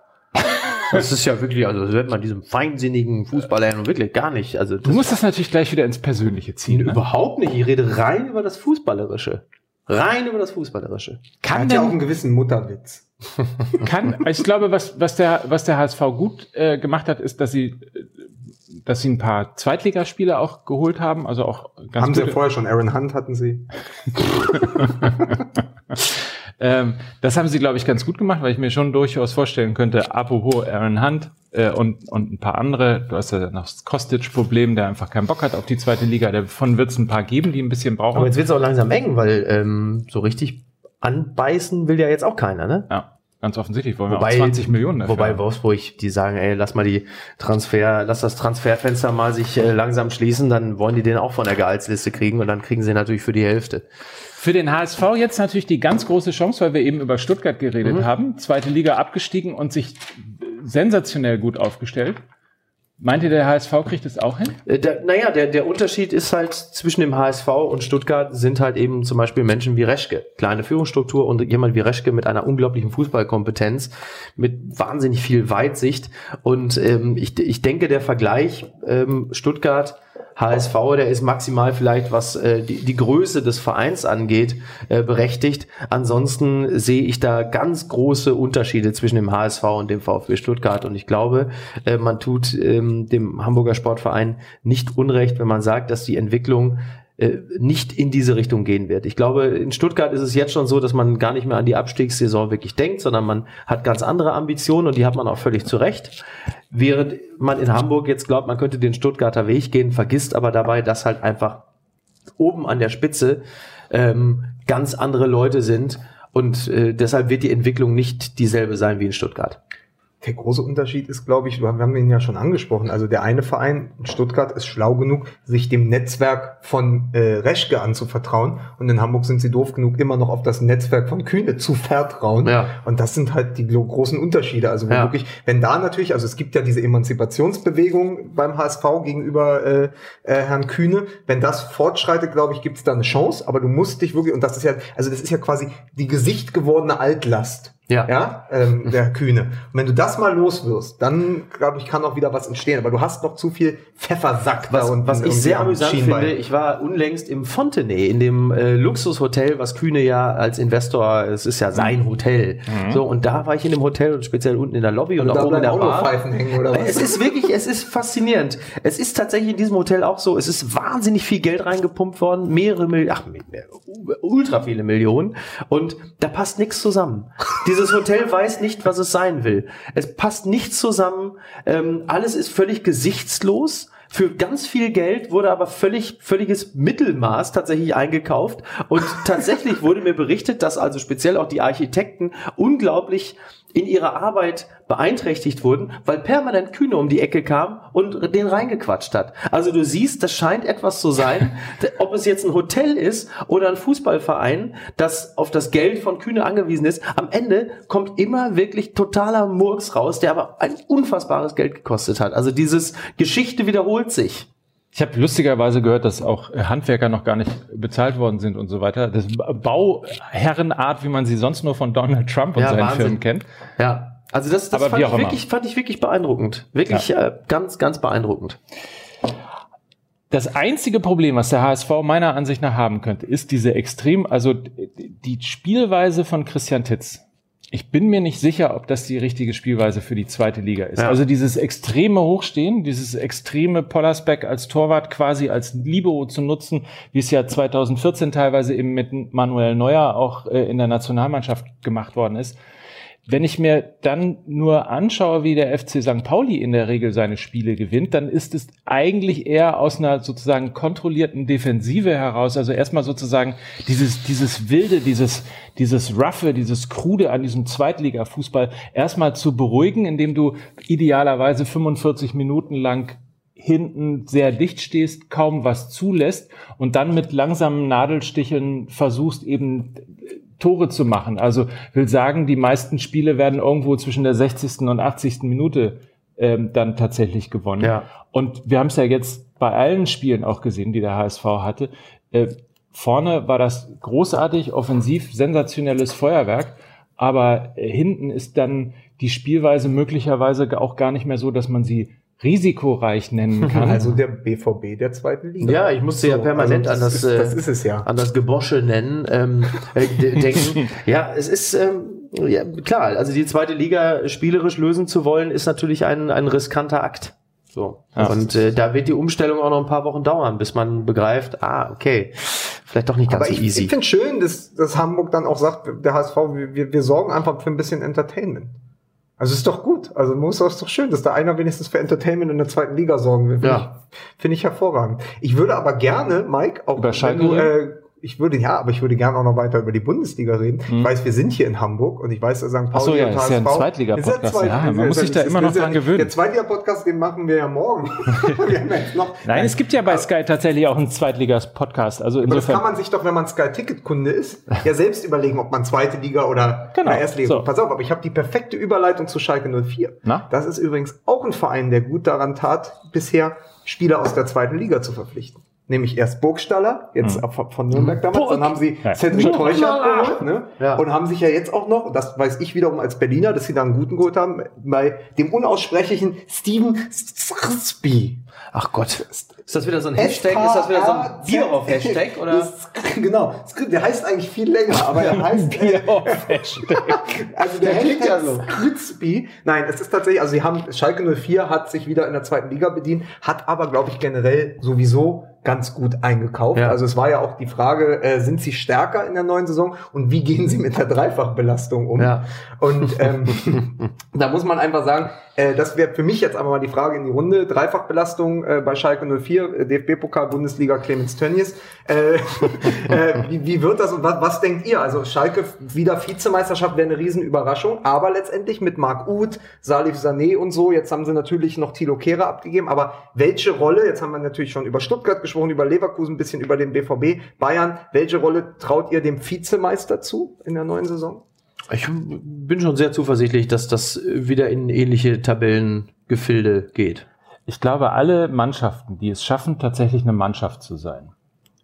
Das ist ja wirklich, also das wird man diesem feinsinnigen Fußballer ja nun wirklich gar nicht. Also Du musst das natürlich gleich wieder ins Persönliche ziehen. Ne? überhaupt nicht. Ich rede rein über das Fußballerische. Rein über das Fußballerische. Er Kann hat ja auch denn einen gewissen Mutterwitz. kann, ich glaube, was, was, der, was der HSV gut äh, gemacht hat, ist, dass sie, dass sie ein paar Zweitligaspiele auch geholt haben, also auch ganz Haben sie ja gute, vorher schon. Aaron Hunt hatten sie. ähm, das haben sie, glaube ich, ganz gut gemacht, weil ich mir schon durchaus vorstellen könnte, apropos Aaron Hunt äh, und, und ein paar andere, du hast ja noch das Kostic-Problem, der einfach keinen Bock hat auf die zweite Liga, davon wird es ein paar geben, die ein bisschen brauchen. Aber jetzt wird es auch langsam eng, weil ähm, so richtig anbeißen will ja jetzt auch keiner, ne? ja, ganz offensichtlich wollen wir auch 20 Millionen dafür. Wobei. Wolfsburg, die sagen, ey, lass mal die Transfer, lass das Transferfenster mal sich äh, langsam schließen, dann wollen die den auch von der Gehaltsliste kriegen und dann kriegen sie natürlich für die Hälfte. Für den HSV jetzt natürlich die ganz große Chance, weil wir eben über Stuttgart geredet haben. Zweite Liga abgestiegen und sich sensationell gut aufgestellt. Meint ihr, der HSV kriegt es auch hin? Äh, Der, naja, der, der Unterschied ist halt zwischen dem HSV und Stuttgart sind halt eben zum Beispiel Menschen wie Reschke. Kleine Führungsstruktur und jemand wie Reschke mit einer unglaublichen Fußballkompetenz, mit wahnsinnig viel Weitsicht. Und ähm, ich, ich denke, der Vergleich ähm, Stuttgart HSV, der ist maximal vielleicht, was äh, die, die Größe des Vereins angeht, äh, berechtigt. Ansonsten sehe ich da ganz große Unterschiede zwischen dem HSV und dem VfB Stuttgart. Und ich glaube, äh, man tut ähm, dem Hamburger Sportverein nicht unrecht, wenn man sagt, dass die Entwicklung nicht in diese Richtung gehen wird. Ich glaube, in Stuttgart ist es jetzt schon so, dass man gar nicht mehr an die Abstiegssaison wirklich denkt, sondern man hat ganz andere Ambitionen und die hat man auch völlig zu Recht. Während man in Hamburg jetzt glaubt, man könnte den Stuttgarter Weg gehen, vergisst aber dabei, dass halt einfach oben an der Spitze ähm, ganz andere Leute sind und äh, deshalb wird die Entwicklung nicht dieselbe sein wie in Stuttgart. Der große Unterschied ist, glaube ich, wir haben ihn ja schon angesprochen. Also der eine Verein in Stuttgart ist schlau genug, sich dem Netzwerk von äh, Reschke anzuvertrauen. Und in Hamburg sind sie doof genug, immer noch auf das Netzwerk von Kühne zu vertrauen. Ja. Und das sind halt die großen Unterschiede. Also wo Ja. wirklich, wenn da natürlich, also es gibt ja diese Emanzipationsbewegung beim HSV gegenüber äh, äh, Herrn Kühne. Wenn das fortschreitet, glaube ich, gibt es da eine Chance. Aber du musst dich wirklich, und das ist ja, also das ist ja quasi die Gesicht gewordene Altlast. Ja. Ja, ähm, der Kühne. Und wenn du das mal los wirst, dann glaube ich, kann auch wieder was entstehen. Aber du hast noch zu viel Pfeffersack Was, da unten. was ich sehr am amüsant finde, ich war unlängst im Fontenay, in dem äh, Luxushotel, was Kühne ja als Investor, es ist ja sein Hotel. So, und da war ich in dem Hotel und speziell unten in der Lobby und, Und auch da oben in der Bar. Pfeifen hängen, oder was? Es ist wirklich, es ist faszinierend. Es ist tatsächlich in diesem Hotel auch so, es ist wahnsinnig viel Geld reingepumpt worden, mehrere Millionen, ach, ultra viele Millionen und da passt nichts zusammen. Dieses Hotel weiß nicht, was es sein will. Es passt nichts zusammen, ähm, alles ist völlig gesichtslos. Für ganz viel Geld wurde aber völlig, völliges Mittelmaß tatsächlich eingekauft. Und tatsächlich wurde mir berichtet, dass also speziell auch die Architekten unglaublich in ihrer Arbeit beeinträchtigt wurden, weil permanent Kühne um die Ecke kam und den reingequatscht hat. Also du siehst, das scheint etwas zu sein, ob es jetzt ein Hotel ist oder ein Fußballverein, das auf das Geld von Kühne angewiesen ist. Am Ende kommt immer wirklich totaler Murks raus, der aber ein unfassbares Geld gekostet hat. Also dieses Geschichte wiederholt sich. Ich habe lustigerweise gehört, dass auch Handwerker noch gar nicht bezahlt worden sind und so weiter. Das Ba- Bauherrenart, wie man sie sonst nur von Donald Trump und Ja, seinen Wahnsinn. Firmen kennt. Ja, also das, das fand, ich wirklich, fand ich wirklich beeindruckend. Wirklich äh, ganz, ganz beeindruckend. Das einzige Problem, was der HSV meiner Ansicht nach haben könnte, ist diese extrem, also die Spielweise von Christian Titz. Ich bin mir nicht sicher, ob das die richtige Spielweise für die zweite Liga ist. Ja. Also dieses extreme Hochstehen, dieses extreme Pollersbeck als Torwart quasi als Libero zu nutzen, wie es ja 2014 teilweise eben mit Manuel Neuer auch äh, in der Nationalmannschaft gemacht worden ist. Wenn ich mir dann nur anschaue, wie der FC St. Pauli in der Regel seine Spiele gewinnt, dann ist es eigentlich eher aus einer sozusagen kontrollierten Defensive heraus. Also erstmal sozusagen dieses, dieses Wilde, dieses, dieses Roughe, dieses Krude an diesem Zweitliga-Fußball erstmal zu beruhigen, indem du idealerweise 45 Minuten lang hinten sehr dicht stehst, kaum was zulässt und dann mit langsamen Nadelstichen versuchst eben Tore zu machen. Also will sagen, die meisten Spiele werden irgendwo zwischen der 60. und 80. Minute ähm, dann tatsächlich gewonnen. Ja. Und wir haben es ja jetzt bei allen Spielen auch gesehen, die der HSV hatte. Äh, vorne war das großartig, offensiv, sensationelles Feuerwerk. Aber hinten ist dann die Spielweise möglicherweise auch gar nicht mehr so, dass man sie risikoreich nennen kann. Also der BVB der zweiten Liga. Ja, ich musste ja permanent also an das, ist, äh, das ist es ja. an das Gebosche nennen, ähm, äh, de- denken. ja, es ist ähm, ja, klar, also die zweite Liga spielerisch lösen zu wollen, ist natürlich ein, ein riskanter Akt. So. Ja. Und äh, da wird die Umstellung auch noch ein paar Wochen dauern, bis man begreift, ah, okay, vielleicht doch nicht ganz Aber so ich, easy. ich finde schön, dass, dass Hamburg dann auch sagt, der HSV, wir, wir, wir sorgen einfach für ein bisschen Entertainment. Also ist doch gut. Also muss ist doch schön, dass da einer wenigstens für Entertainment in der zweiten Liga sorgen will. Finde Ja. ich, finde ich hervorragend. Ich würde aber gerne, Mike, auch Über wenn du, äh, ich würde, ja, aber ich würde gerne auch noch weiter über die Bundesliga reden. Ich weiß, wir sind hier in Hamburg und ich weiß, dass St. Pauli. Ach so, ja, und ist ja ein HSV Zweitliga-Podcast. Ist Zweit- Ja, man muss sich da immer noch ja- dran gewöhnen. Der Zweitliga-Podcast, den machen wir ja morgen. wir haben jetzt noch, Nein, es gibt ja bei Sky tatsächlich auch einen Zweitligas-Podcast. Also aber das insofern. kann man sich doch, wenn man Sky-Ticket-Kunde ist, ja selbst überlegen, ob man zweite Liga oder, Genau, oder Erstliga. so. Pass auf, aber ich habe die perfekte Überleitung zu Schalke 04. Na? Das ist übrigens auch ein Verein, der gut daran tat, bisher Spieler aus der zweiten Liga zu verpflichten. Nämlich erst Burgstaller, jetzt von- von Nürnberg damals, dann haben sie. Ja. Cedric Teuchert geholt, ne? Ja. Und haben sich ja jetzt auch noch, das weiß ich wiederum als Berliner, dass sie da einen guten geholt haben, bei dem unaussprechlichen Steven Sarsby. Ach Gott. Ist das wieder so ein Hashtag? Ist das wieder so ein Bier auf Hashtag? Oder? Genau. Der heißt eigentlich viel länger, aber er heißt Bier auf Hashtag. also der, Der klingt Hashtag ja so. Skritzby. Nein, es ist tatsächlich, also sie haben, Schalke 04 hat sich wieder in der zweiten Liga bedient, hat aber, glaube ich, generell sowieso ganz gut eingekauft. Ja. Also es war ja auch die Frage, äh, sind sie stärker in der neuen Saison und wie gehen sie mit der Dreifachbelastung um? Ja. Und ähm, da muss man einfach sagen, äh, das wäre für mich jetzt aber mal die Frage in die Runde. Dreifachbelastung äh, bei Schalke 04, äh, DFB-Pokal, Bundesliga, Clemens Tönnies. Äh, äh, wie, wie wird das und was, was denkt ihr? Also Schalke wieder Vizemeisterschaft wäre eine Riesenüberraschung, aber letztendlich mit Marc Uth, Salif Sané und so, jetzt haben sie natürlich noch Thilo Kehrer abgegeben, aber welche Rolle, jetzt haben wir natürlich schon über Stuttgart gesprochen, über Leverkusen, ein bisschen über den BVB, Bayern, welche Rolle traut ihr dem Vizemeister zu in der neuen Saison? Ich bin schon sehr zuversichtlich, dass das wieder in ähnliche Tabellengefilde geht. Ich glaube, alle Mannschaften, die es schaffen, tatsächlich eine Mannschaft zu sein,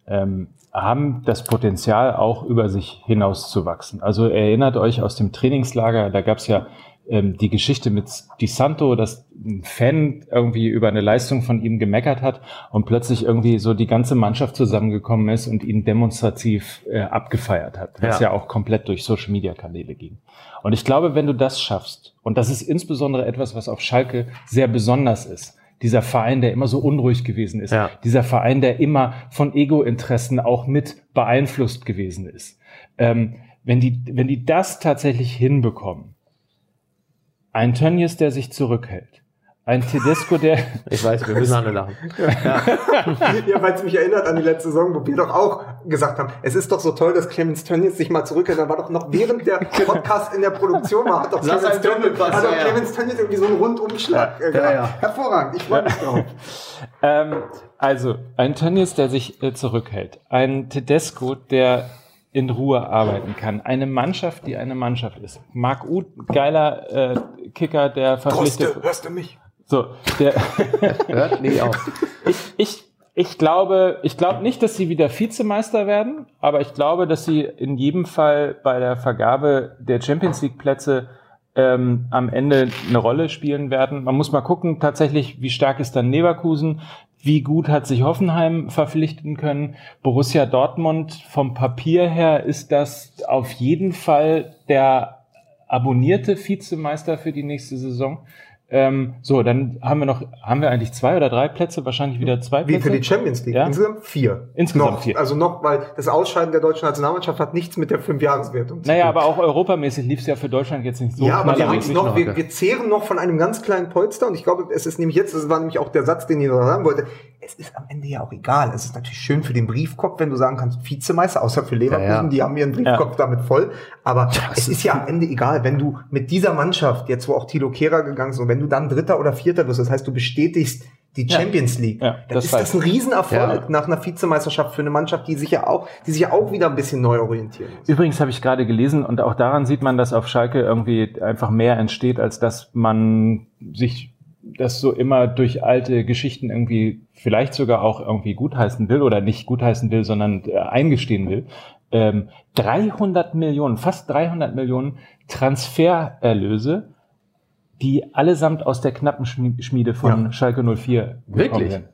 ähm, haben das Potenzial, auch über sich hinaus zu wachsen. Also erinnert euch aus dem Trainingslager, da gab es ja ähm, die Geschichte mit Di Santo, dass ein Fan irgendwie über eine Leistung von ihm gemeckert hat und plötzlich irgendwie so die ganze Mannschaft zusammengekommen ist und ihn demonstrativ äh, abgefeiert hat, was ja. Ja. auch komplett durch Social Media Kanäle ging. Und ich glaube, wenn du das schaffst, und das ist insbesondere etwas, was auf Schalke sehr besonders ist, dieser Verein, der immer so unruhig gewesen ist, Ja. dieser Verein, der immer von Ego-Interessen auch mit beeinflusst gewesen ist. Ähm, wenn, die, wenn die das tatsächlich hinbekommen, ein Tönnies, der sich zurückhält, ein Tedesco, der, Ich weiß, wir müssen alle lachen. Ja, weil es mich erinnert an die letzte Saison, wo wir doch auch gesagt haben, es ist doch so toll, dass Clemens Tönnies sich mal zurückhält. Da war doch noch während der Podcast in der Produktion war, hat doch Saß Clemens Tönnies, hat doch ja, ja. Clemens Tönnies irgendwie so einen Rundumschlag äh, gehabt. ja. Hervorragend, ich freue mich drauf. ähm, also ein Tönnies, der sich äh, zurückhält, ein Tedesco, der in Ruhe arbeiten kann, eine Mannschaft, die eine Mannschaft ist. Marc Uth, geiler äh, Kicker, der verpflichtet. Koste, hörst du mich? So, der, Hört nie auf. ich, ich, ich glaube, ich glaube nicht, dass sie wieder Vizemeister werden, aber ich glaube, dass sie in jedem Fall bei der Vergabe der Champions League Plätze ähm, am Ende eine Rolle spielen werden. Man muss mal gucken, tatsächlich, wie stark ist dann Leverkusen, wie gut hat sich Hoffenheim verpflichten können. Borussia Dortmund vom Papier her ist das auf jeden Fall der abonnierte Vizemeister für die nächste Saison. Ähm, so, dann haben wir noch, haben wir eigentlich zwei oder drei Plätze? Wahrscheinlich wieder zwei Wie Plätze. für die Champions League? Ja. Insgesamt vier. Insgesamt noch, vier. Also noch, weil das Ausscheiden der deutschen Nationalmannschaft hat nichts mit der Fünfjahreswertung zu Naja, tun. aber auch europamäßig lief es ja für Deutschland jetzt nicht so ja, aber wir, haben's noch, noch, wir, wir zehren noch von einem ganz kleinen Polster und ich glaube, es ist nämlich jetzt, das war nämlich auch der Satz, den ich noch sagen wollte, es ist am Ende ja auch egal. Es ist natürlich schön für den Briefkopf, wenn du sagen kannst, Vizemeister, außer für Leverkusen, Ja, ja. die haben ihren Briefkopf damit voll. Aber es ist ja am Ende egal, wenn du mit dieser Mannschaft, jetzt wo auch Thilo Kehrer gegangen ist, und wenn du dann Dritter oder Vierter wirst, das heißt, du bestätigst die Ja. Champions League, Ja, dann das ist das weiß ein Riesenerfolg Ja. nach einer Vizemeisterschaft für eine Mannschaft, die sich ja auch, die sich ja auch wieder ein bisschen neu orientieren muss. Übrigens habe ich gerade gelesen und auch daran sieht man, dass auf Schalke irgendwie einfach mehr entsteht, als dass man sich das so immer durch alte Geschichten irgendwie vielleicht sogar auch irgendwie gutheißen will oder nicht gutheißen will, sondern äh, eingestehen will. Ähm, 300 Millionen, fast 300 Millionen Transfererlöse, die allesamt aus der knappen Schmi- Schmiede von Ja. Schalke 04 gekommen Wirklich? sind.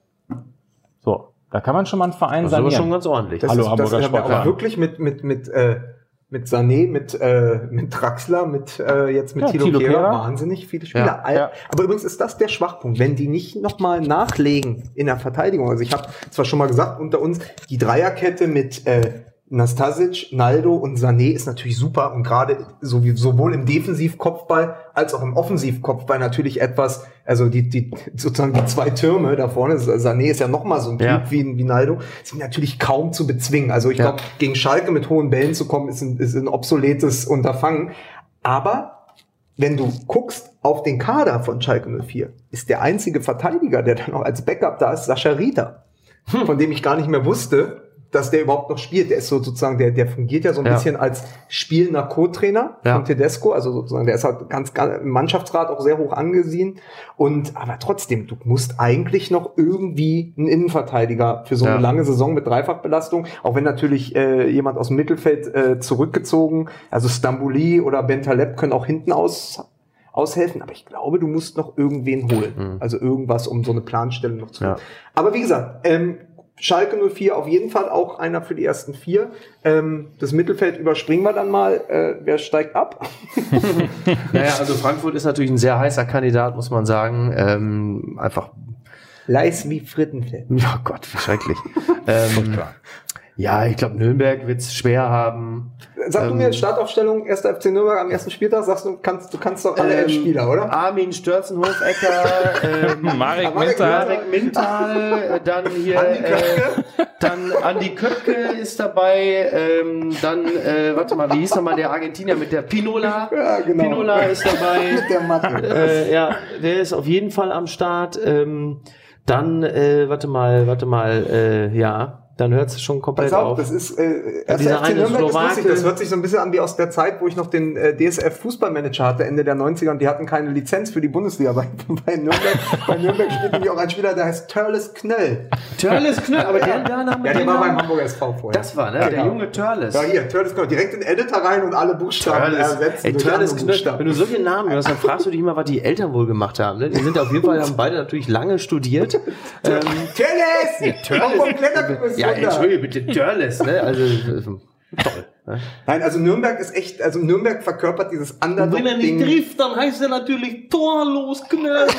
So, da kann man schon mal einen Verein Das ist aber schon ganz ordentlich. Das Hallo, ist, Hamburger das haben wir auch wirklich mit, mit, mit, äh, mit Sané, mit, äh, mit Draxler, mit, äh, jetzt mit Ja, Thilo Thilo Kehrer, wahnsinnig viele Spieler. Ja, ja. Aber übrigens ist das der Schwachpunkt. Wenn die nicht nochmal nachlegen in der Verteidigung, also ich habe zwar schon mal gesagt, unter uns die Dreierkette mit, äh, Nastasic, Naldo und Sané ist natürlich super und gerade sowohl im Defensivkopfball als auch im Offensivkopfball natürlich etwas, also die, die sozusagen die zwei Türme da vorne, Sané ist ja noch mal so ein Typ Ja. wie, wie Naldo, sind natürlich kaum zu bezwingen. Also ich Ja. glaube, gegen Schalke mit hohen Bällen zu kommen, ist ein, ist ein obsoletes Unterfangen. Aber wenn du guckst auf den Kader von Schalke 04, ist der einzige Verteidiger, der dann noch als Backup da ist, Sascha Rita, Hm. von dem ich gar nicht mehr wusste, dass der überhaupt noch spielt. Der ist so sozusagen, der, der fungiert ja so ein Ja. bisschen als spielender Co-Trainer Ja. von Tedesco, also sozusagen, der ist halt ganz, ganz im Mannschaftsrat auch sehr hoch angesehen. Und aber trotzdem, du musst eigentlich noch irgendwie einen Innenverteidiger für so eine Ja. lange Saison mit Dreifachbelastung, auch wenn natürlich äh, jemand aus dem Mittelfeld äh, zurückgezogen, also Stambouli oder Bentaleb können auch hinten aus aushelfen, aber ich glaube, du musst noch irgendwen holen. Also irgendwas, um so eine Planstelle noch zu Ja. Aber wie gesagt, ähm, Schalke 04 auf jeden Fall auch einer für die ersten vier. Ähm, das Mittelfeld überspringen wir dann mal. Äh, wer steigt ab? Naja, also Frankfurt ist natürlich ein sehr heißer Kandidat, muss man sagen. Ähm, einfach, Leis wie Frittenfeld. ja Gott, schrecklich. ähm, ja, ich glaube, Nürnberg wird es schwer haben. Sag du Ähm, mir Startaufstellung 1. FC Nürnberg am ersten Spieltag, sagst du, kannst, du kannst doch alle Ähm, elf Spieler, oder? Armin Störzenhofecker, ähm, Marek Marek Minter. Marek Mintal, äh, dann hier, Andi äh, dann Andi Köpke ist dabei, ähm, dann, äh, warte mal, wie hieß nochmal der Argentinier mit der Pinola? Ja, genau. Pinola ist dabei. Mit der Matte. äh, ja, der ist auf jeden Fall am Start. Ähm, dann, äh, warte mal, warte mal, äh, ja, dann hört es schon komplett Pass auf, auf. das ist äh, dieser FC eine Nürnberg ist Slowake- lustig. Das hört sich so ein bisschen an wie aus der Zeit, wo ich noch den äh, DSF Fußballmanager hatte, Ende der 90er und die hatten keine Lizenz für die Bundesliga. Bei, bei Nürnberg, bei Nürnberg spielt nämlich auch ein Spieler, der heißt Törles Knöll. Törles Knöll, aber der da Name, Ja, der war beim Hamburger SV vorher. Das war, ne? Der Genau. junge Törles. Ja, hier, Törles Knöll. Direkt in Editor rein und alle Buchstaben ersetzen. Ey, Törles andere Knöll. Buchstaben. Wenn du solche Namen hörst, dann fragst du dich immer, was die Eltern wohl gemacht haben. Ne? Die sind auf jeden Fall, haben beide natürlich lange studiert. ähm, Törles! Törles. Vom Kletterkurs ja. Entschuldige bitte, Törles, ne? Also, toll. Ne? Nein, also Nürnberg ist echt, also Nürnberg verkörpert dieses Und wenn er nicht trifft, dann heißt er natürlich torlos Knöll.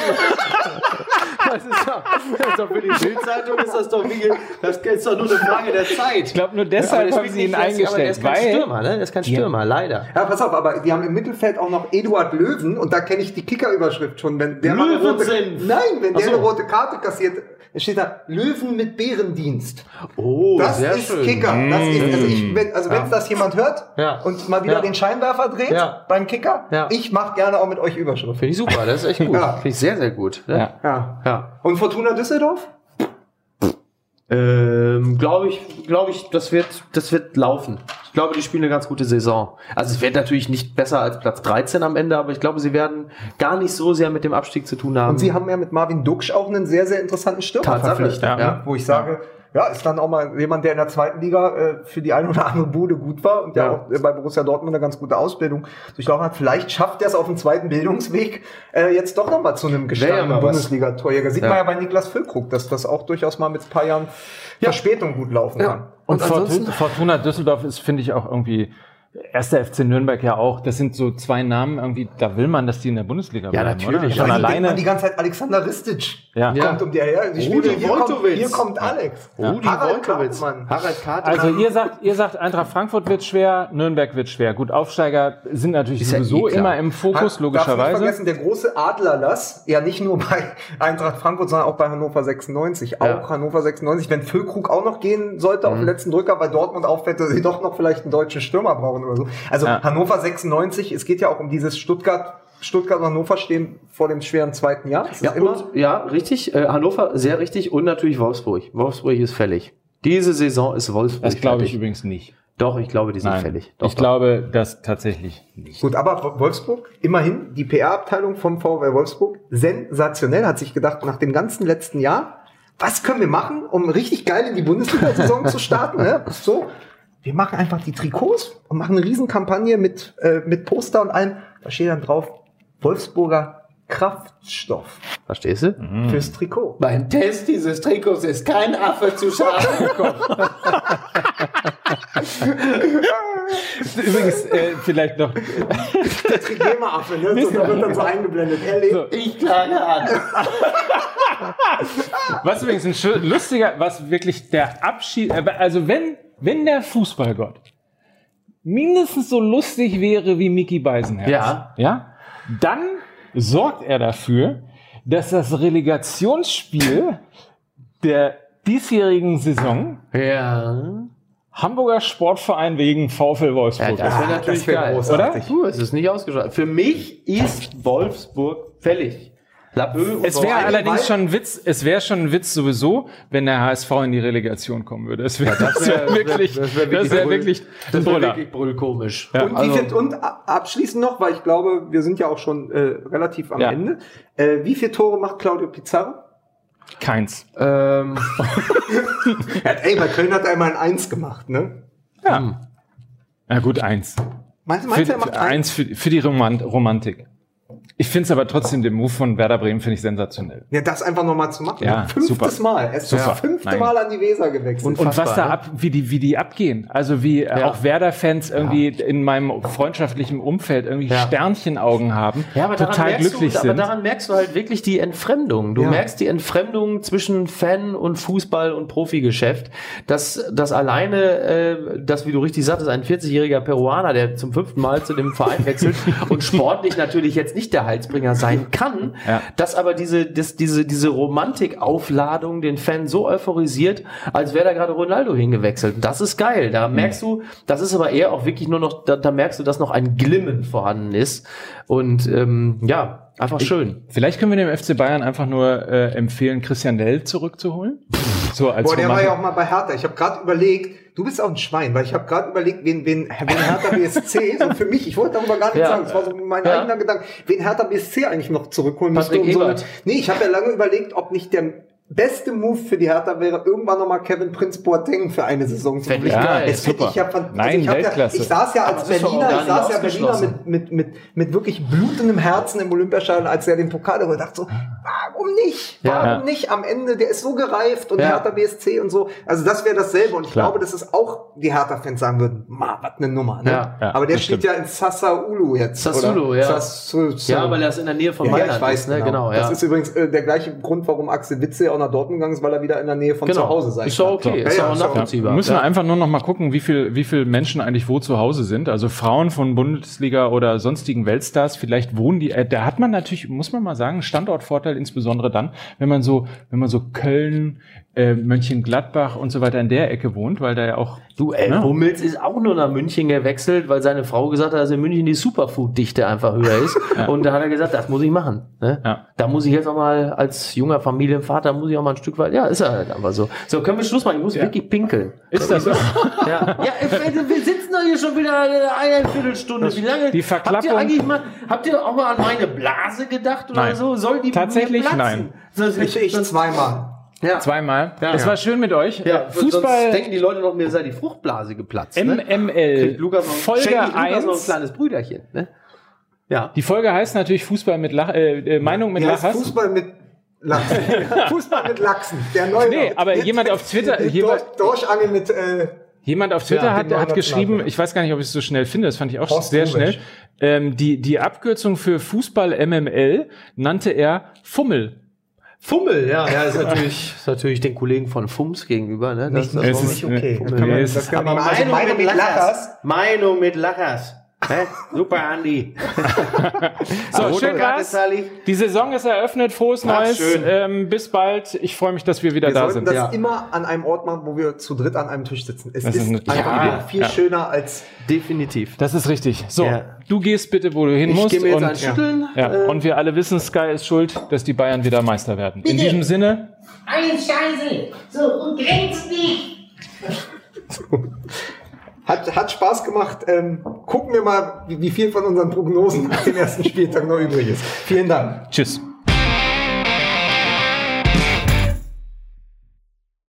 Das ist doch, das ist doch für die Bildzeitung ist das doch wie, das ist doch nur eine Frage der Zeit. Ich glaube, nur deshalb haben sie ihn Aber der eingestellt, ist kein Stürmer, ne? Der ist kein Stürmer, leider. Ja, pass auf, aber die haben im Mittelfeld auch noch Eduard Löwen und da kenne ich die Kicker-Überschrift schon. Wenn der mal eine rote, nein, wenn der so. eine rote Karte kassiert, es steht da Löwen mit Bärendienst. Oh, Das sehr ist schön. Mm. Kicker. Das ist, also ich, wenn, also wenn Ja. das jemand hört Ja. und mal wieder Ja. den Scheinwerfer dreht Ja. beim Kicker, Ja. ich mache gerne auch mit euch Überschrift. Finde ich super, das ist echt gut. Ja. Finde ich sehr, sehr gut. Ne? Ja. Ja. ja. Und Fortuna Düsseldorf? Ähm, glaube ich, glaube ich, das wird, das wird laufen. Ich glaube, die spielen eine ganz gute Saison. Also es wird natürlich nicht besser als Platz 13 am Ende, aber ich glaube, sie werden gar nicht so sehr mit dem Abstieg zu tun haben. Und sie haben ja mit Marvin Duksch auch einen sehr, sehr interessanten Stürmer verpflichtet, ja. ne? wo ich sage, ja, ist dann auch mal jemand, der in der zweiten Liga äh, für die eine oder andere Bude gut war und der Ja. auch äh, bei Borussia Dortmund eine ganz gute Ausbildung durchlaufen hat. Vielleicht schafft er es auf dem zweiten Bildungsweg äh, jetzt doch nochmal zu einem ja gestandenen was. Bundesliga-Torjäger. Sieht Ja. man ja bei Niklas Füllkrug, dass das auch durchaus mal mit ein paar Jahren Verspätung gut laufen Ja. kann. Und, Und Fortuna Düsseldorf ist, finde ich, auch irgendwie, erster FC Nürnberg ja auch, das sind so zwei Namen irgendwie, da will man, dass die in der Bundesliga Ja, bleiben, natürlich. oder? Ja, Schon Vor allem denkt man alleine. die ganze Zeit Alexander Ristic. Ja. Ja. Kommt um der her. Die Rudi Spiele, hier, kommt, hier kommt Alex. Rudi Harald. Kartmann. Harald Kartmann. Also ihr sagt, ihr sagt, Eintracht Frankfurt wird schwer, Nürnberg wird schwer. Gut, Aufsteiger sind natürlich Ist ja sowieso eh immer im Fokus, Darfst nicht logischerweise. vergessen, der große Adlerlass, ja nicht nur bei Eintracht Frankfurt, sondern auch bei Hannover 96. Auch Ja. Hannover 96, wenn Füllkrug auch noch gehen sollte auf den letzten Drücker, weil Dortmund auffällt, dass sie doch noch vielleicht einen deutschen Stürmer brauchen oder so. Also Ja. Hannover 96, es geht ja auch um dieses Stuttgart, Stuttgart und Hannover stehen vor dem schweren zweiten Jahr. Ja, und, ja, richtig. Äh, Hannover, sehr richtig. Und natürlich Wolfsburg. Wolfsburg ist fällig. Diese Saison ist Wolfsburg Das glaube ich fertig. übrigens nicht. Doch, ich glaube, die sind Nein, fällig. Doch, ich glaube das tatsächlich nicht. Gut, aber Wolfsburg, immerhin, die PR-Abteilung vom VW Wolfsburg, sensationell, hat sich gedacht, nach dem ganzen letzten Jahr, was können wir machen, um richtig geil in die Bundesliga-Saison zu starten? Ne? So, wir machen einfach die Trikots und machen eine Riesenkampagne mit, äh, mit Poster und allem. Da steht dann drauf, Wolfsburger Kraftstoff Verstehst du? fürs Trikot. Beim Test dieses Trikots ist kein Affe zu Schaden gekommen. Übrigens, äh, vielleicht noch, Der Trigema-Affe, ne? So, da wird dann so eingeblendet. Er lebt. So. Ich klage an. was übrigens ein lustiger, was wirklich der Abschied, äh, also wenn, wenn der Fußballgott mindestens so lustig wäre wie Mickey Beisenherz, Ja. ja, dann sorgt er dafür, dass das Relegationsspiel der diesjährigen Saison Ja. Hamburger Sportverein wegen VfL ja Wolfsburg das ist. wäre natürlich das wär geil. großartig. Oder? Du, es ist nicht ausgeschlossen. Für mich ist Wolfsburg fällig. Lappö und Es wäre allerdings schon ein Witz, es wäre schon ein Witz sowieso, wenn der HSV in die Relegation kommen würde. Es wäre das wär wirklich, das wäre das wär wirklich das wäre Brüller. wirklich brüllkomisch. Ja. Und, wie Also- viel, und abschließend noch, weil ich glaube, wir sind ja auch schon äh, relativ am Ja. Ende. Äh, wie viele Tore macht Claudio Pizarro? Keins. Ähm, Er hat, ey, bei Köln hat er einmal ein Eins gemacht, ne? Ja. Na gut, eins. Meinst, Für, meinst du, er macht für, eins? eins für, für die Romant Romantik. Ich finde es aber trotzdem, den Move von Werder Bremen finde ich sensationell. Ja, das einfach nochmal zu machen. Ja, Fünftes super. Mal. Er ist das fünfte Nein. Mal an die Weser gewechselt. Und was Unfassbar, da ne? ab, wie die, wie die abgehen. Also wie äh, Ja. auch Werder-Fans irgendwie in meinem freundschaftlichen Umfeld irgendwie Ja. Sternchenaugen haben, Ja, aber daran, total merkst glücklich du, aber sind. daran merkst du halt wirklich die Entfremdung. Du Ja. merkst die Entfremdung zwischen Fan und Fußball und Profigeschäft. Dass das alleine, äh, das, wie du richtig sagtest, ein 40-jähriger Peruaner, der zum fünften Mal zu dem Verein wechselt und sportlich natürlich jetzt nicht der Heilsbringer sein kann, Ja. dass aber diese, das, diese, diese Romantikaufladung den Fan so euphorisiert, als wäre da gerade Ronaldo hingewechselt. Das ist geil. Da merkst du, das ist aber eher auch wirklich nur noch, da, da merkst du, dass noch ein Glimmen vorhanden ist. Und ähm, ja, einfach schön. Vielleicht können wir dem FC Bayern einfach nur äh, empfehlen, Christian Dell zurückzuholen. So als Boah, der war ja auch mal bei Hertha. Ich habe gerade überlegt, du bist auch ein Schwein, weil ich habe gerade überlegt, wen, wen, wen Hertha BSC, so für mich, ich wollte darüber gar nichts Ja. sagen, das war so mein Ja. eigener Gedanke, wen Hertha BSC eigentlich noch zurückholen Patrick müsste. Ebert. So, nee, ich habe ja lange überlegt, ob nicht der beste Move für die Hertha wäre, irgendwann nochmal Kevin Prinz Boateng für eine Saison zu bringen. geil. Das hätte Super. ich ja von, Nein, ich, hab ja, Weltklasse. ich saß ja als Berliner, ich saß ja Berliner mit, mit, mit, mit wirklich blutendem Herzen im Olympiastadion, als er den Pokal darüber dachte so, warum nicht? Ja. Warum Ja. nicht? Am Ende, der ist so gereift und Ja. Hertha BSC und so. Also das wäre dasselbe. Und ich Klar. glaube, dass es auch die Hertha-Fans sagen würden, ma, was eine Nummer. Ne? Ja. Ja, Aber der steht stimmt. ja in Sassuolo jetzt. Sassuolo, oder? ja. Sassuolo. Ja, weil er ist in der Nähe von Ja, ja, Mailand ich weiß ist, ne? genau. ja. Das ist übrigens äh, der gleiche Grund, warum Axel Witze auch nach Dortmund gegangen ist, weil er wieder in der Nähe von genau. zu Hause sein Ist doch kann. okay, Ja, ist ja, auch ist doch- nachvollziehbar. Müssen ja. wir einfach nur noch mal gucken, wie viel, wie viel Menschen eigentlich wo zu Hause sind. Also Frauen von Bundesliga oder sonstigen Weltstars, vielleicht wohnen die, äh, da hat man natürlich, muss man mal sagen, Standortvorteil, insbesondere dann, wenn man so, wenn man so Köln, äh, Mönchengladbach und so weiter in der Ecke wohnt, weil da ja auch Du, ey, Ja. Hummels ist auch nur nach München gewechselt, weil seine Frau gesagt hat, dass in München die Superfood-Dichte einfach höher ist. Und da hat er gesagt, das muss ich machen. Ne? Ja. Da muss ich jetzt auch mal als junger Familienvater, muss ich auch mal ein Stück weit, ja, ist er halt einfach so. So, können wir Schluss machen? Ich muss wirklich pinkeln. ist das so. Ja, ja wir sitzen doch hier schon wieder eine Viertelstunde. Wie lange? Die Habt Verklappung- ihr eigentlich mal, habt ihr auch mal an meine Blase gedacht oder Nein. so? Soll die Tatsächlich nein. Ich, ich zweimal. Ja. Zweimal. Ja. Es war schön mit euch. Ja, Äh, Sonst Fußball denken die Leute noch, mir sei die Fruchtblase geplatzt. Ne? MML. Noch, Folge schenke ich Lukas noch ein 1. kleines Brüderchen. Ne? Ja. Die Folge heißt natürlich Fußball mit Lach, äh, äh, Meinung mit Lachers. Fußball mit Lachsen. Fußball mit Lachsen. Der neue. Nee, aber jemand auf Twitter- jemand- Durch, Durchangel mit. Äh, Jemand auf Twitter Ja, hat, hat geschrieben, ich weiß gar nicht, ob ich es so schnell finde, das fand ich auch Horst sehr Rubesch. schnell. Ähm, die, die Abkürzung für Fußball MML nannte er Fummel. Fummel, ja, ja, ist natürlich, ist natürlich den Kollegen von Fums gegenüber. Ne? nicht, das es nicht ist- okay. äh, Das kann man, das ist- kann man also Meinung, meine mit Lachers. Meinung mit Lachers. Hä? Super, Andi. So, Rote schön war's. Sally. Die Saison ist eröffnet, frohes Ach, Neues. schön. Ähm, bis bald. Ich freue mich, dass wir wieder Wir da sollten sind. das Ja. immer an einem Ort machen, wo wir zu dritt an einem Tisch sitzen. Es Das ist, ist einfach Ja, viel ja. schöner als. Definitiv. Das ist richtig. So, Ja. du gehst bitte, wo du hin Ich musst. gehe mir jetzt und, Schütteln. ja, Äh, und wir alle wissen, Sky ist schuld, dass die Bayern wieder Meister werden. In Bitte. diesem Sinne, Alles scheiße. So, und grenzt nicht. Hat, hat Spaß gemacht. Ähm, gucken wir mal, wie, wie viel von unseren Prognosen nach dem ersten Spieltag noch übrig ist. Vielen Dank. tschüss.